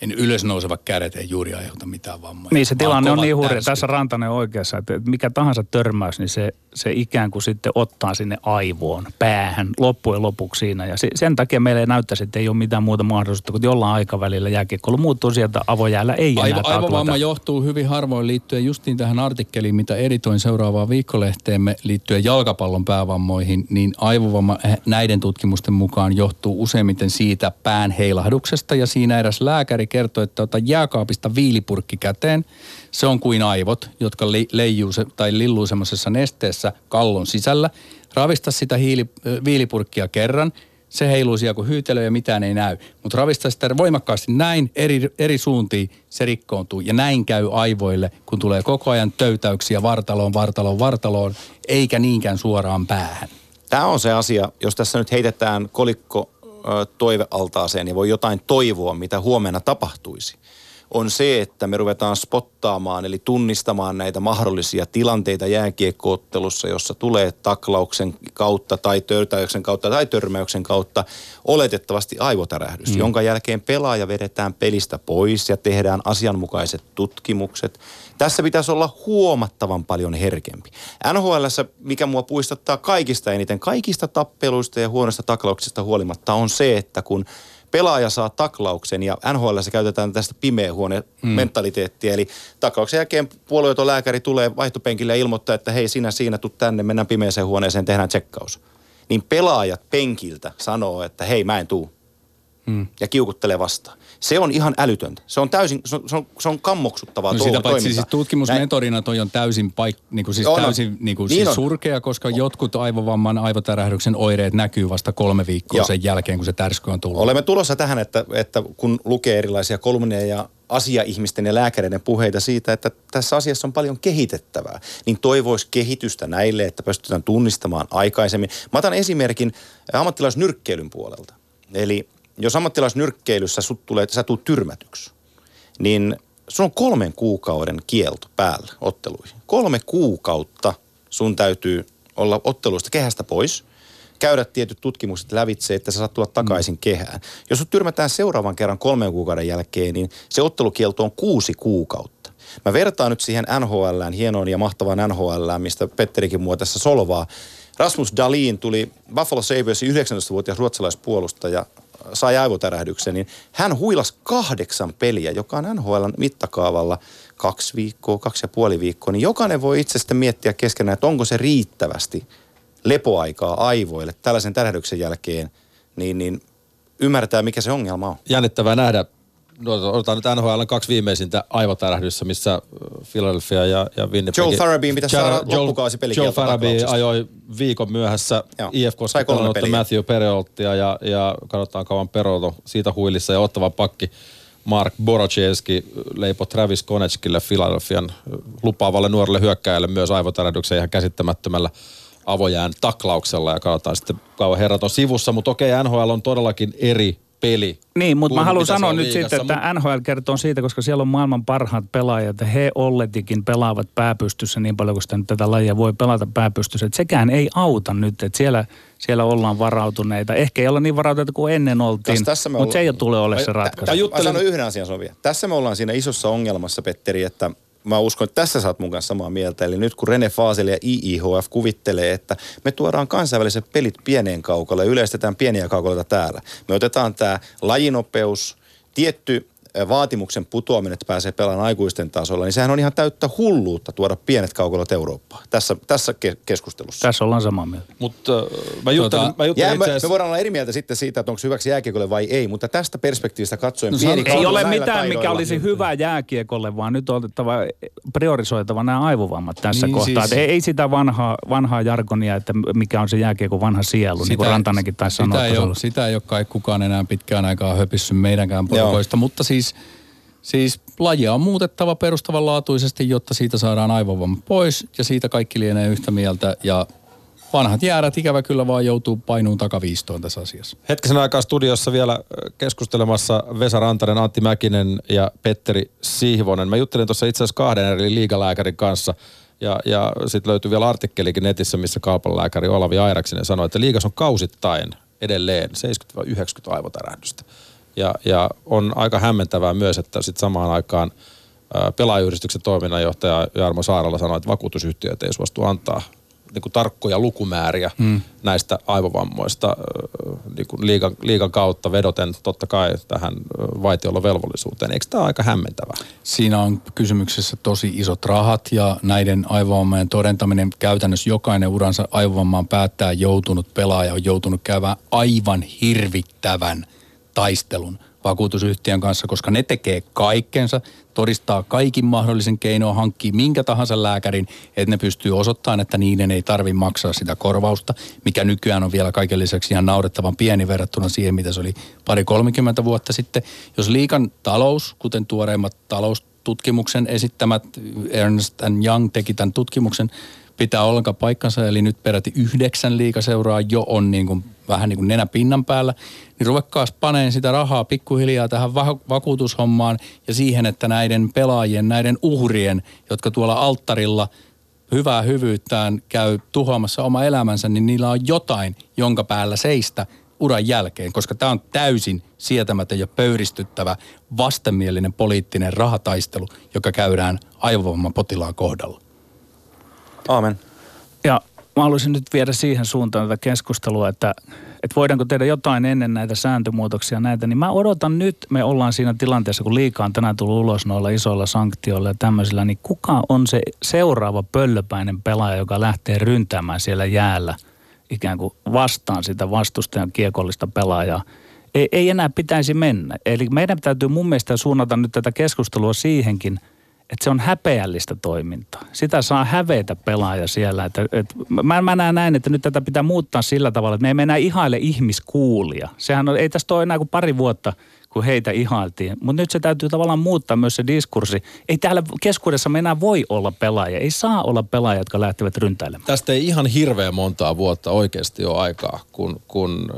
En ylösnousevat kädet ei juuri aiheuta mitään vammoja. Niin se tilanne on niin hurja. Tässä Rantanen on oikeassa, että mikä tahansa törmäys, niin se, se ikään kuin sitten ottaa sinne aivoon, päähän, loppujen lopuksi siinä. Ja se, sen takia meille näyttäisi, että ei ole mitään muuta mahdollisuutta, kun jollain aikavälillä jääkiekkoilu muuttuu sieltä avojäällä, ei enää Aivo, aivovamma johtuu hyvin harvoin liittyen justiin tähän artikkeliin, mitä editoin seuraavaan viikkolehteemme liittyen jalkapallon päävammoihin, niin aivovamma eh, näiden tutkimusten mukaan johtuu useimmiten siitä pään heilahduksesta ja siinä eräs lääkäri kertoi, että ota jääkaapista viilipurkki käteen. Se on kuin aivot, jotka li, leijuu se, tai lilluu semmoisessa nesteessä kallon sisällä. Ravista sitä hiili, viilipurkkia kerran, se heiluu siellä kuin hyytelö ja mitään ei näy. Mutta ravista sitä voimakkaasti näin eri, eri suuntiin, se rikkoontuu. Ja näin käy aivoille, kun tulee koko ajan töytäyksiä vartaloon, vartaloon, vartaloon, eikä niinkään suoraan päähän. Tämä on se asia, jos tässä nyt heitetään kolikko toivealtaaseen ja voi jotain toivoa, mitä huomenna tapahtuisi, on se, että me ruvetaan spottaamaan, eli tunnistamaan näitä mahdollisia tilanteita jääkiekkoottelussa, jossa tulee taklauksen kautta tai törtäyksen kautta tai törmäyksen kautta oletettavasti aivotärähdys, mm. jonka jälkeen pelaaja vedetään pelistä pois ja tehdään asianmukaiset tutkimukset. Tässä pitäisi olla huomattavan paljon herkempi. NHLssä, mikä mua puistattaa kaikista eniten, kaikista tappeluista ja huonoista taklauksista huolimatta, on se, että kun pelaaja saa taklauksen ja NHL käytetään tästä pimeä huone mentaliteettia. Eli taklauksen jälkeen puolueeton lääkäri tulee vaihtopenkille ja ilmoittaa, että hei sinä siinä tuu tänne, mennään pimeäseen huoneeseen, tehdään tsekkaus. Niin pelaajat penkiltä sanoo, että hei mä en tuu. Hmm. Ja kiukuttelee vastaan. Se on ihan älytöntä. Se on täysin, se on, se on, se on kammoksuttavaa No to- sitä paitsi siis tutkimusmetodina toi on täysin, paik, niin kuin siis On, on. täysin niin kuin Niin siis on. surkea, koska jotkut aivovamman aivotäräähdyksen oireet näkyy vasta kolme viikkoa Joo. sen jälkeen, kun se tärsky on tullut. Olemme tulossa tähän, että, että kun lukee erilaisia kolumneja ja asiaihmisten ja lääkäreiden puheita siitä, että tässä asiassa on paljon kehitettävää, niin toivoisi kehitystä näille, että pystytään tunnistamaan aikaisemmin. Mä otan esimerkin ammattilaisnyrkkeilyn puolelta. Eli jos ammattilaisnyrkkeilyssä sut tulee, sä tulet tyrmätyksi, niin sun on kolmen kuukauden kielto päällä otteluihin. Kolme kuukautta sun täytyy olla otteluista kehästä pois, käydä tietyt tutkimukset lävitse, että sä saat tulla takaisin mm. kehään. Jos sut tyrmätään seuraavan kerran kolmen kuukauden jälkeen, niin se ottelukielto on kuusi kuukautta. Mä vertaan nyt siihen NHLään, hienoon ja mahtavaan NHLään, mistä Petterikin mua tässä solvaa. Rasmus Dalin tuli Buffalo Sabresin 19-vuotias ruotsalaispuolustaja, sai aivotärähdyksen, niin hän huilas kahdeksan peliä, joka on NHL mittakaavalla kaksi viikkoa, kaksi ja puoli viikkoa, niin jokainen voi itse sitten miettiä keskenään, että onko se riittävästi lepoaikaa aivoille tällaisen tärähdyksen jälkeen, niin, niin ymmärtää, mikä se ongelma on. Jännittävää nähdä. No, otetaan nyt NHL kaksi viimeisintä aivotärähdyssä, missä äh, Philadelphia ja, ja Winnipeg. Joel Farabeen pitäisi Joel- saada loppukausi Farabee taklauksesta. ajoi viikon myöhässä Joo. IFK Sai kolme Skotlanutta peliä. Matthew Perreolttia ja, ja katsotaan kauan Perolto siitä huilissa ja ottava pakki Mark Boroczeski leipo Travis Konechkille Philadelphian lupaavalle nuorelle hyökkääjälle myös aivotärähdyksen ihan käsittämättömällä avojään taklauksella ja katsotaan sitten kauan herrat on sivussa, mutta okei NHL on todellakin eri peli. Niin, mutta mä kuin haluan sanoa nyt sitten, että mut- NHL kertoo siitä, koska siellä on maailman parhaat pelaajat ja he olletikin pelaavat pääpystyssä niin paljon, kun sitä nyt tätä lajia voi pelata pääpystyssä. Että sekään ei auta nyt, että siellä, siellä ollaan varautuneita. Ehkä ei olla niin varautuneita kuin ennen oltiin, Tässä- tässä mutta se ei tule ole se Mä- ratkaisu. Mä, mä juttelen- sanon yhden asian Sovia. Tässä me ollaan siinä isossa ongelmassa, Petteri, että mä uskon, että tässä saat mun kanssa samaa mieltä. Eli nyt kun Rene Faasel ja IIHF kuvittelee, että me tuodaan kansainväliset pelit pieneen kaukolle ja yleistetään pieniä kaukoloita täällä. Me otetaan tämä lajinopeus, tietty vaatimuksen putoaminen, että pääsee pelaamaan aikuisten tasolla, niin sehän on ihan täyttä hulluutta tuoda pienet kaukolot Eurooppaan tässä, tässä ke- keskustelussa. Tässä ollaan samaa mieltä. Mutta äh, mä juttelin, Tota, mä juttelin Jää, itse me, me voidaan olla eri mieltä sitten siitä, että onko se hyväksi jääkiekolle vai ei, mutta tästä perspektiivistä katsoen No pieni Ei ole mitään, mikä taidoilla. olisi hyvä jääkiekolle, vaan nyt on otettava, priorisoitava nämä aivovammat tässä Niin, kohtaa. siis-. Ei, ei sitä vanhaa, vanhaa jargonia, että mikä on se jääkiekon vanha sielu, niin kuin Rantanenkin taisi sitä, sanoa. ei ole, sitä ei ole kai kukaan enää pitkään aikaa höpissy meidänkään porukoista, mutta siis, siis lajia on muutettava perustavanlaatuisesti, jotta siitä saadaan aivovamma pois ja siitä kaikki lienee yhtä mieltä ja vanhat jäärät ikävä kyllä vaan joutuu painuun takaviistoon tässä asiassa. Hetkisen aikaa studiossa vielä ö, keskustelemassa Vesa Rantanen, Antti Mäkinen ja Petteri Sihvonen. Mä juttelin tuossa itse asiassa kahden eri liigalääkärin kanssa. Ja, ja sitten löytyy vielä artikkelikin netissä, missä kaupanlääkäri Olavi Airaksinen sanoi, että liigas on kausittain edelleen 70-90 aivotärähdystä. Ja, ja on aika hämmentävää myös, että sitten samaan aikaan ää, pelaajayhdistyksen toiminnanjohtaja Jarmo Saaralla sanoi, että vakuutusyhtiöt ei suostu antaa niin kuin tarkkoja lukumääriä hmm. näistä aivovammoista niin kuin liigan, liigan kautta vedoten totta kai tähän vaitiolovelvollisuuteen. Eikö tämä ole aika hämmentävää? Siinä on kysymyksessä tosi isot rahat ja näiden aivovammojen todentaminen käytännössä jokainen uransa aivovammaan päättää joutunut pelaaja on joutunut käymään aivan hirvittävän taistelun vakuutusyhtiön kanssa, koska ne tekee kaikkensa, todistaa kaikin mahdollisen keinoin, hankkii minkä tahansa lääkärin, että ne pystyy osoittamaan, että niiden ei tarvi maksaa sitä korvausta, mikä nykyään on vielä kaiken lisäksi ihan naurettavan pieni verrattuna siihen, mitä se oli pari 30 vuotta sitten. Jos liikan talous, kuten tuoreimmat taloustutkimuksen esittämät, Ernst Young teki tämän tutkimuksen, pitää ollenkaan paikkansa, eli nyt peräti yhdeksän liikaseuraa jo on niin kuin, vähän niin kuin nenä pinnan päällä, niin ruvekkaas paneen sitä rahaa pikkuhiljaa tähän va- vakuutushommaan ja siihen, että näiden pelaajien, näiden uhrien, jotka tuolla alttarilla hyvää hyvyyttään käy tuhoamassa oma elämänsä, niin niillä on jotain, jonka päällä seistä uran jälkeen, koska tämä on täysin sietämätön ja pöyristyttävä vastenmielinen poliittinen rahataistelu, joka käydään aivovamman potilaan kohdalla. Aamen. Ja mä haluaisin nyt viedä siihen suuntaan tätä keskustelua, että, että voidaanko tehdä jotain ennen näitä sääntömuutoksia näitä, niin mä odotan nyt, me ollaan siinä tilanteessa, kun liikaa on tänään tullut ulos noilla isoilla sanktioilla ja tämmöisillä, niin kuka on se seuraava pöllöpäinen pelaaja, joka lähtee ryntäämään siellä jäällä ikään kuin vastaan sitä vastustajan kiekollista pelaajaa? Ei, ei enää pitäisi mennä. Eli meidän täytyy mun mielestä suunnata nyt tätä keskustelua siihenkin, että se on häpeällistä toimintaa. Sitä saa hävetä pelaaja siellä. Että, että mä, mä näen näin, että nyt tätä pitää muuttaa sillä tavalla, että me emme enää ihaile ihmiskuulia. Sehän on, ei tästä ole enää kuin pari vuotta, kun heitä ihailtiin. Mutta nyt se täytyy tavallaan muuttaa myös se diskurssi. Ei täällä keskuudessa me enää voi olla pelaajia. Ei saa olla pelaajia, jotka lähtevät ryntäilemään. Tästä ei ihan hirveän montaa vuotta oikeasti ole aikaa, kun, kun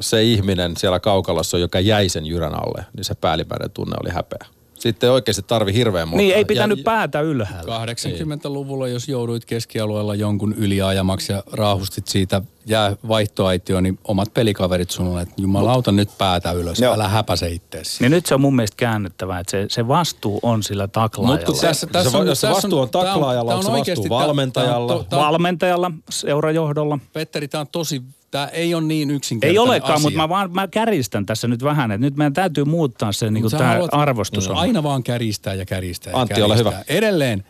se ihminen siellä kaukalossa, joka jäi sen jyrän alle, niin se päällimmäinen tunne oli häpeä. Sitten ei oikeasti tarvi hirveän monta. Niin, ei pitänyt ja, päätä ylhäällä. 80-luvulla, jos jouduit keskialueella jonkun yliajamaksi ja raahustit siitä jää vaihtoaitio, niin omat pelikaverit sulle, että jumalauta nyt päätä ylös, Joo. älä häpäse itteesi. Niin nyt se on mun mielestä käännettävä, että se, se vastuu on sillä taklaajalla. Mut kun tässä, Se tässä va- jos se vastuu on taklaajalla, tää onko se vastuu valmentajalla? tää on to- tää on- Valmentajalla, seurajohdolla. Petteri, tämä on tosi, tämä ei ole niin yksinkertainen Ei olekaan, asia. mutta mä vaan mä kärjistän tässä nyt vähän, että nyt meidän täytyy muuttaa se niin sä tämä haluat- arvostus on. Aina vaan käristää ja käristää ja Antti, ole hyvä. Edelleen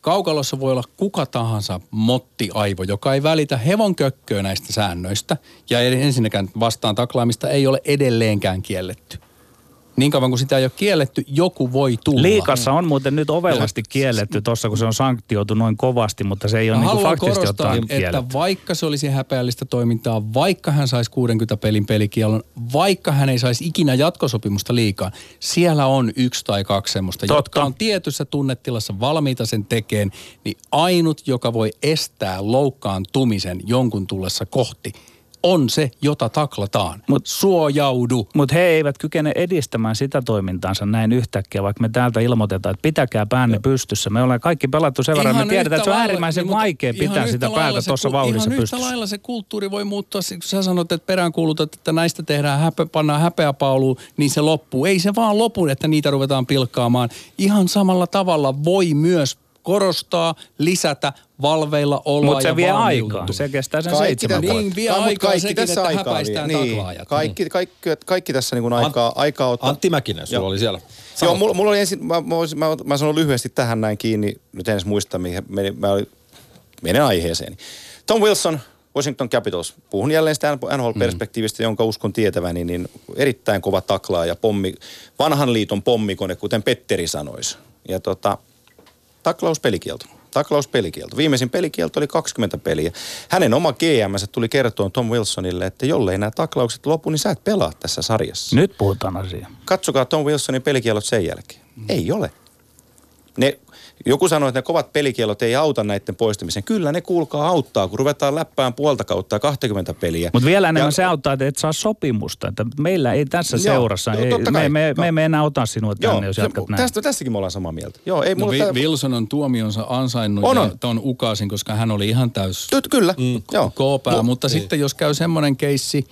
kaukalossa voi olla kuka tahansa mottiaivo, joka ei välitä hevon kökköä näistä säännöistä. Ja ensinnäkään vastaan taklaamista ei ole edelleenkään kielletty. Niin kauan kuin sitä ei ole kielletty, joku voi tulla. Liikassa on muuten nyt ovellasti kielletty tuossa, kun se on sanktioitu noin kovasti, mutta se ei ole niin faktisesti korostaa, ottaen että kielletty. vaikka se olisi häpeällistä toimintaa, vaikka hän saisi 60 pelin pelikielon, vaikka hän ei saisi ikinä jatkosopimusta liikaa, siellä on yksi tai kaksi semmoista, Totta. jotka on tietyssä tunnetilassa valmiita sen tekeen, niin ainut, joka voi estää loukkaantumisen jonkun tullessa kohti, on se, jota taklataan. Mut- Suojaudu. Mutta he eivät kykene edistämään sitä toimintaansa näin yhtäkkiä, vaikka me täältä ilmoitetaan, että pitäkää päänne pystyssä. Me ollaan kaikki pelattu sen verran, me Ihan tiedetään, että se on äärimmäisen niin, vaikea ihan pitää sitä päätä tuossa vauhdissa Ihan pystyssä. yhtä lailla se kulttuuri voi muuttua, kun sä sanot, että peräänkuulutat, että näistä tehdään häpe, pannaan häpeäpauluun, niin se loppuu. Ei se vaan lopu, että niitä ruvetaan pilkkaamaan. Ihan samalla tavalla voi myös korostaa, lisätä, valveilla olla Mutta se ja vie valmiutua. aikaa. Se kestää sen Kaikki seitsemän vuotta. Niin, vie Ka- aikaa kaikki sekin, tässä että aikaa häpäistään vie. taklaajat. Kaikki, kaikki, kaikki tässä niin kuin aikaa, aikaa ottaa. Antti Mäkinen, sulla Joo. oli siellä. Joo, mulla, mulla oli ensin, mä, mä, mä, mä sanon lyhyesti tähän näin kiinni, nyt en edes muista, mihin meni, mä olin, menen aiheeseen. Tom Wilson, Washington Capitals. Puhun jälleen sitä NHL-perspektiivistä, mm. jonka uskon tietäväni, niin erittäin kova taklaa ja pommi, vanhan liiton pommikone, kuten Petteri sanoisi. Ja tota, taklauspelikielto. Taklauspelikielto. Viimeisin pelikielto oli 20 peliä. Hänen oma GM tuli kertoa Tom Wilsonille, että jollei nämä taklaukset lopu, niin sä et pelaa tässä sarjassa. Nyt puhutaan asiaa. Katsokaa Tom Wilsonin pelikielot sen jälkeen. Mm. Ei ole. Ne, joku sanoi, että ne kovat pelikielot ei auta näiden poistamiseen. Kyllä ne kuulkaa auttaa, kun ruvetaan läppään puolta kautta ja 20 peliä. Mutta vielä enemmän Ja- se auttaa, että et saa sopimusta. Että meillä ei tässä Joo, seurassa, joo, ei, totta me, kai. me, me Joo. emme enää ota sinua tänne, jos se- jatkat näin. tästä, tästäkin me ollaan samaa mieltä. Joo, ei No, mulla Vi- tää- Wilson on tuomionsa ansainnut On, ja on. ton ukasin, koska hän oli ihan täys Ty- Kyllä, mm. joo. koopää, Mu- mutta sitten jos käy semmoinen keissi,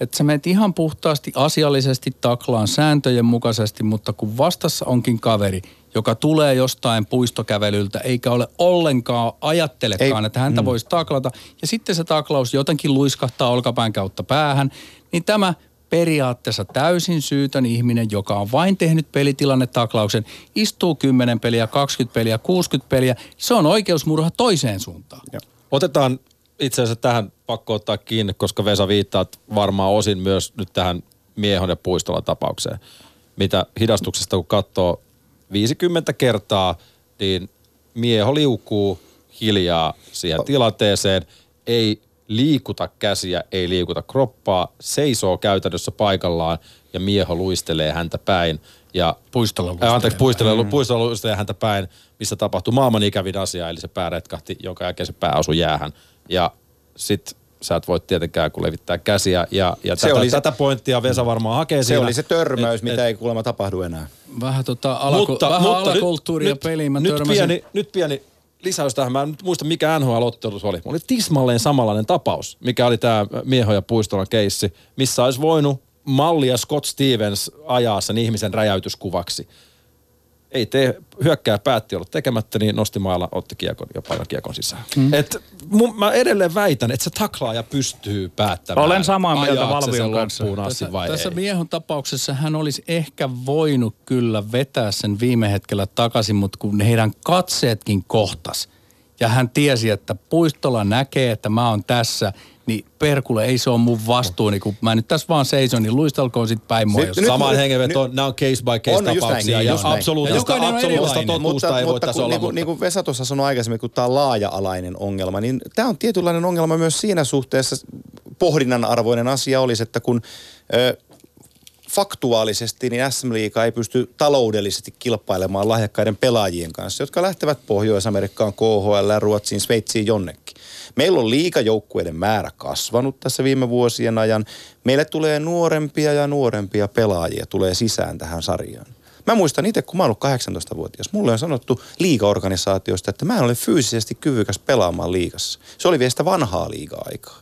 että sä menet ihan puhtaasti asiallisesti taklaan sääntöjen mukaisesti, mutta kun vastassa onkin kaveri, joka tulee jostain puistokävelyltä, eikä ole ollenkaan ajattelekaan, Ei. että häntä mm. voisi taklata, ja sitten se taklaus jotenkin luiskahtaa olkapään kautta päähän, niin tämä periaatteessa täysin syytön ihminen, joka on vain tehnyt pelitilannetaklauksen, istuu 10 peliä, 20 peliä, 60 peliä, se on oikeusmurha toiseen suuntaan. Joo. Otetaan itse asiassa tähän pakko ottaa kiinni, koska Vesa viittaat varmaan osin myös nyt tähän Miehon ja Puistolan tapaukseen. Mitä hidastuksesta kun katsoo 50 kertaa, niin Mieho liukuu hiljaa siihen tilanteeseen, ei liikuta käsiä, ei liikuta kroppaa, seisoo käytännössä paikallaan ja Mieho luistelee häntä päin. Ja Puistola Ää, luistelee Anteeksi, puistolla, mm. puistolla luistelee häntä päin, missä tapahtui maailman ikävin asia, eli se pää retkahti, jonka jälkeen se pää asui jäähän. Ja sit sä et voi tietenkään kun levittää käsiä. Ja, ja Se tätä, oli se- tätä pointtia Vesa varmaan hakee Se siinä. oli se törmäys, Et- mitä et- ei kuulemma tapahdu enää. Vähän, tota alaku, mutta, vähän mutta alakulttuuria nyt, peliin. Mä nyt, törmäsin- pieni, nyt pieni lisäys tähän. Mä en nyt muista, mikä NHL-ottelu se oli. Oli tismalleen samanlainen tapaus, mikä oli tämä Mieho ja Puistolan keissi, missä olisi voinut mallia Scott Stevens ajaa sen ihmisen räjäytyskuvaksi. Ei tee, hyökkää päätti olla tekemättä, niin nosti mailla, otti kiekon ja painoi kiekon sisään. Mm. Et, mun, mä edelleen väitän, että se taklaaja pystyy päättämään. Olen samaa mieltä Valvion kanssa. asti Tässä, vai tässä ei. miehon tapauksessa hän olisi ehkä voinut kyllä vetää sen viime hetkellä takaisin, mutta kun heidän katseetkin kohtas ja hän tiesi, että puistolla näkee, että mä oon tässä, niin perkule, ei se ole mun vastuuni, kun mä nyt tässä vaan seison, niin luistelkoon sit päin mua. Samaan hengenvetoon, nämä on case by case On just näin, tapauksia niin, ja absoluuttista, Ja absoluuttista totuusta ei voi mutta tässä olla. niin, kuin, mutta- niin kuin Vesa tuossa sanoi aikaisemmin, kun tämä on laaja-alainen ongelma, niin tämä on tietynlainen ongelma myös siinä suhteessa, pohdinnan arvoinen asia olisi, että kun ö, faktuaalisesti niin SM Liiga ei pysty taloudellisesti kilpailemaan lahjakkaiden pelaajien kanssa, jotka lähtevät Pohjois-Amerikkaan, KHL, Ruotsiin, Sveitsiin, jonnekin. Meillä on liikajoukkueiden määrä kasvanut tässä viime vuosien ajan. Meille tulee nuorempia ja nuorempia pelaajia tulee sisään tähän sarjaan. Mä muistan itse, kun mä oon ollut 18-vuotias, mulle on sanottu liigaorganisaatiosta, että mä en ole fyysisesti kyvykäs pelaamaan liigassa. Se oli vielä sitä vanhaa liiga-aikaa.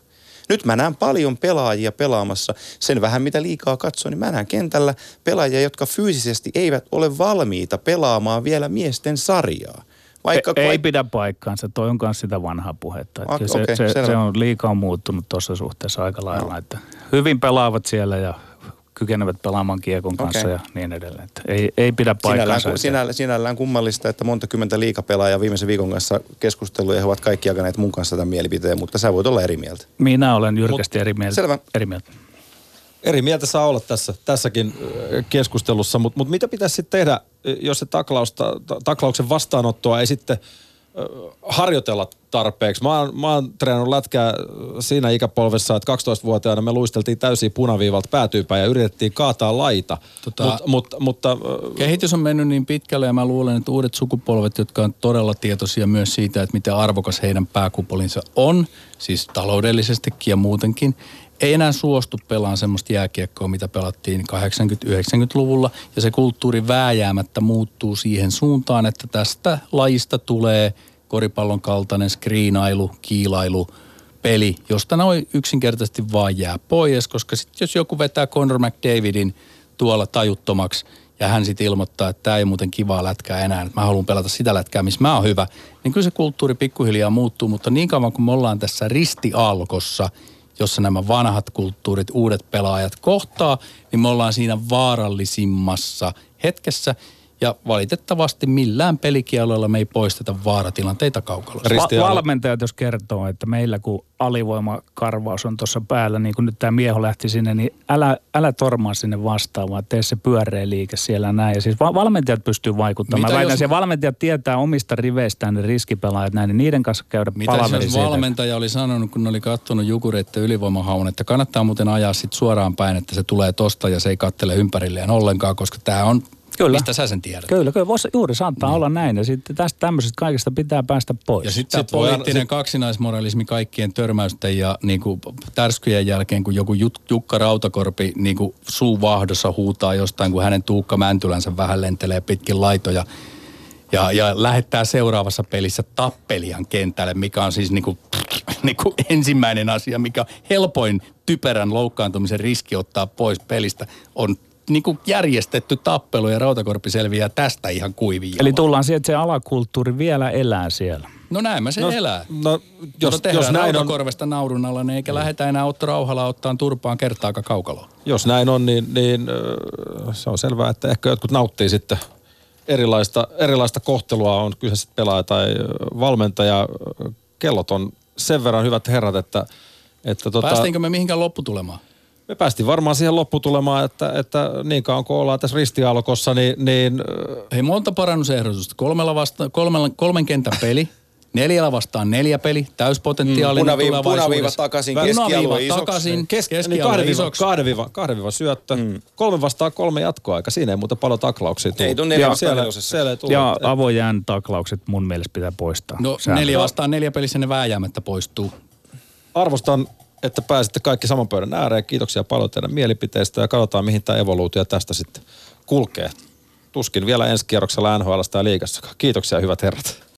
Nyt mä näen paljon pelaajia pelaamassa. Sen vähän mitä liikaa katsoin, niin mä näen kentällä pelaajia, jotka fyysisesti eivät ole valmiita pelaamaan vielä miesten sarjaa. Vaikka, ei, ei pidä paikkaansa, toi on myös sitä vanhaa puhetta. Okay, se, se, selvä. se, on liikaa muuttunut tuossa suhteessa aika lailla. No. Että hyvin pelaavat siellä ja kykenevät pelaamaan kiekon kanssa Okei. ja niin edelleen. Että ei, ei pidä Sinällään, paikkaansa. ku- sinällään, sinällään kummallista, että monta kymmentä liikapelaajaa viimeisen viikon kanssa keskustellut ja he ovat kaikki jakaneet mun kanssa tämän mielipiteen, mutta sä voit olla eri mieltä. Minä olen jyrkästi eri mieltä. Selvä. Eri mieltä. Eri mieltä saa olla tässä, tässäkin keskustelussa, mutta mut mitä pitäisi sitten tehdä, jos se taklausta, ta- taklauksen vastaanottoa ei sitten harjoitella tarpeeksi? Mä oon, mä oon treenannut lätkää siinä ikäpolvessa, että 12-vuotiaana me luisteltiin täysin punaviivalta päätyypäin ja yritettiin kaataa laita. Tota- Mut, mutta, mutta Kehitys on mennyt niin pitkälle ja mä luulen, että uudet sukupolvet, jotka on todella tietoisia myös siitä, että miten arvokas heidän pääkupolinsa on, siis taloudellisestikin ja muutenkin, ei enää suostu pelaamaan semmoista jääkiekkoa, mitä pelattiin 80-90-luvulla. Ja se kulttuuri vääjäämättä muuttuu siihen suuntaan, että tästä lajista tulee koripallon kaltainen skriinailu, kiilailu, peli, josta noin yksinkertaisesti vaan jää pois, koska sitten jos joku vetää Conor McDavidin tuolla tajuttomaksi ja hän sitten ilmoittaa, että tämä ei muuten kivaa lätkää enää, että mä haluan pelata sitä lätkää, missä mä oon hyvä, niin kyllä se kulttuuri pikkuhiljaa muuttuu, mutta niin kauan kuin me ollaan tässä ristialkossa, jossa nämä vanhat kulttuurit, uudet pelaajat kohtaa, niin me ollaan siinä vaarallisimmassa hetkessä. Ja valitettavasti millään pelikieloilla me ei poisteta vaaratilanteita kaukalossa. Va- valmentajat jos kertoo, että meillä kun alivoimakarvaus on tuossa päällä, niin kun nyt tämä mieho lähti sinne, niin älä, älä tormaa sinne vastaan, vaan tee se pyöreä liike siellä näin. Ja siis va- valmentajat pystyy vaikuttamaan. Mitä Mä väitän, jos- jos... valmentajat tietää omista riveistään ne riskipelaajat näin, niin niiden kanssa käydä Mitä palaveri jos siitä. valmentaja oli sanonut, kun ne oli kattonut jukureiden ylivoimahaun, että kannattaa muuten ajaa sit suoraan päin, että se tulee tosta ja se ei kattele ympärilleen ollenkaan, koska tämä on, Kyllä. mistä sä sen tiedät. Kyllä, kyllä. Voisi, juuri saattaa olla näin. Ja sitten tästä tämmöisestä kaikesta pitää päästä pois. Ja sitten Sit poliittinen sit- kaksinaismoralismi kaikkien törmäysten ja niinku, tärskyjen jälkeen, kun joku Jut, Jukka Rautakorpi niinku, suuvahdossa huutaa jostain, kun hänen Tuukka Mäntylänsä vähän lentelee pitkin laitoja ja, ja lähettää seuraavassa pelissä tappelijan kentälle, mikä on siis niinku, niinku ensimmäinen asia, mikä on helpoin typerän loukkaantumisen riski ottaa pois pelistä, on niinku järjestetty tappelu ja Rautakorpi selviää tästä ihan kuivin Eli tullaan siihen, että se alakulttuuri vielä elää siellä. No näin mä se No, elää. no, Jos, jos- no tehdään jos näin on- rautakorvesta naurun alla, niin eikä lähdetä enää Otto Rauhala ottaa turpaan kertaakaan kaukaloon. Jos näin on, niin, niin se on selvää, että ehkä jotkut nauttii sitten erilaista, erilaista kohtelua, on kyse sitten pelaaja tai valmentaja. Kellot on sen verran hyvät herrat, että, että tota, Päästiinkö me mihinkään lopputulemaan? Me päästiin varmaan siihen lopputulemaan, että, että niin kauan kuin ollaan tässä ristialkossa, niin, niin ö, Hei, monta parannusehdotusta. Kolmella vasta, kolmella, kolmen kentän peli, neljällä vastaan neljä peli, täyspotentiaalinen Mm, punaviiva- punaviiva takaisin, keskialue isoksi. takaisin, kes, niin keskialue kahden, viiva, isoksi. kahden, viiva, kahden viiva syöttö, mm. kolme vastaan kolme jatkoaika. Siinä ei muuta paljon taklauksia tule. Ei tuu neljä Ja vastaan siellä, siellä ei tule. Ja avojään taklaukset mun mielestä pitää poistaa. No Sääntö. neljä vastaan neljä pelissä ne vääjäämättä poistuu. Arvostan, että pääsitte kaikki saman pöydän ääreen. Kiitoksia paljon teidän mielipiteistä ja katsotaan, mihin tämä evoluutio tästä sitten kulkee. Tuskin vielä ensi kierroksella NHLstä ja liigassakaan. Kiitoksia hyvät herrat.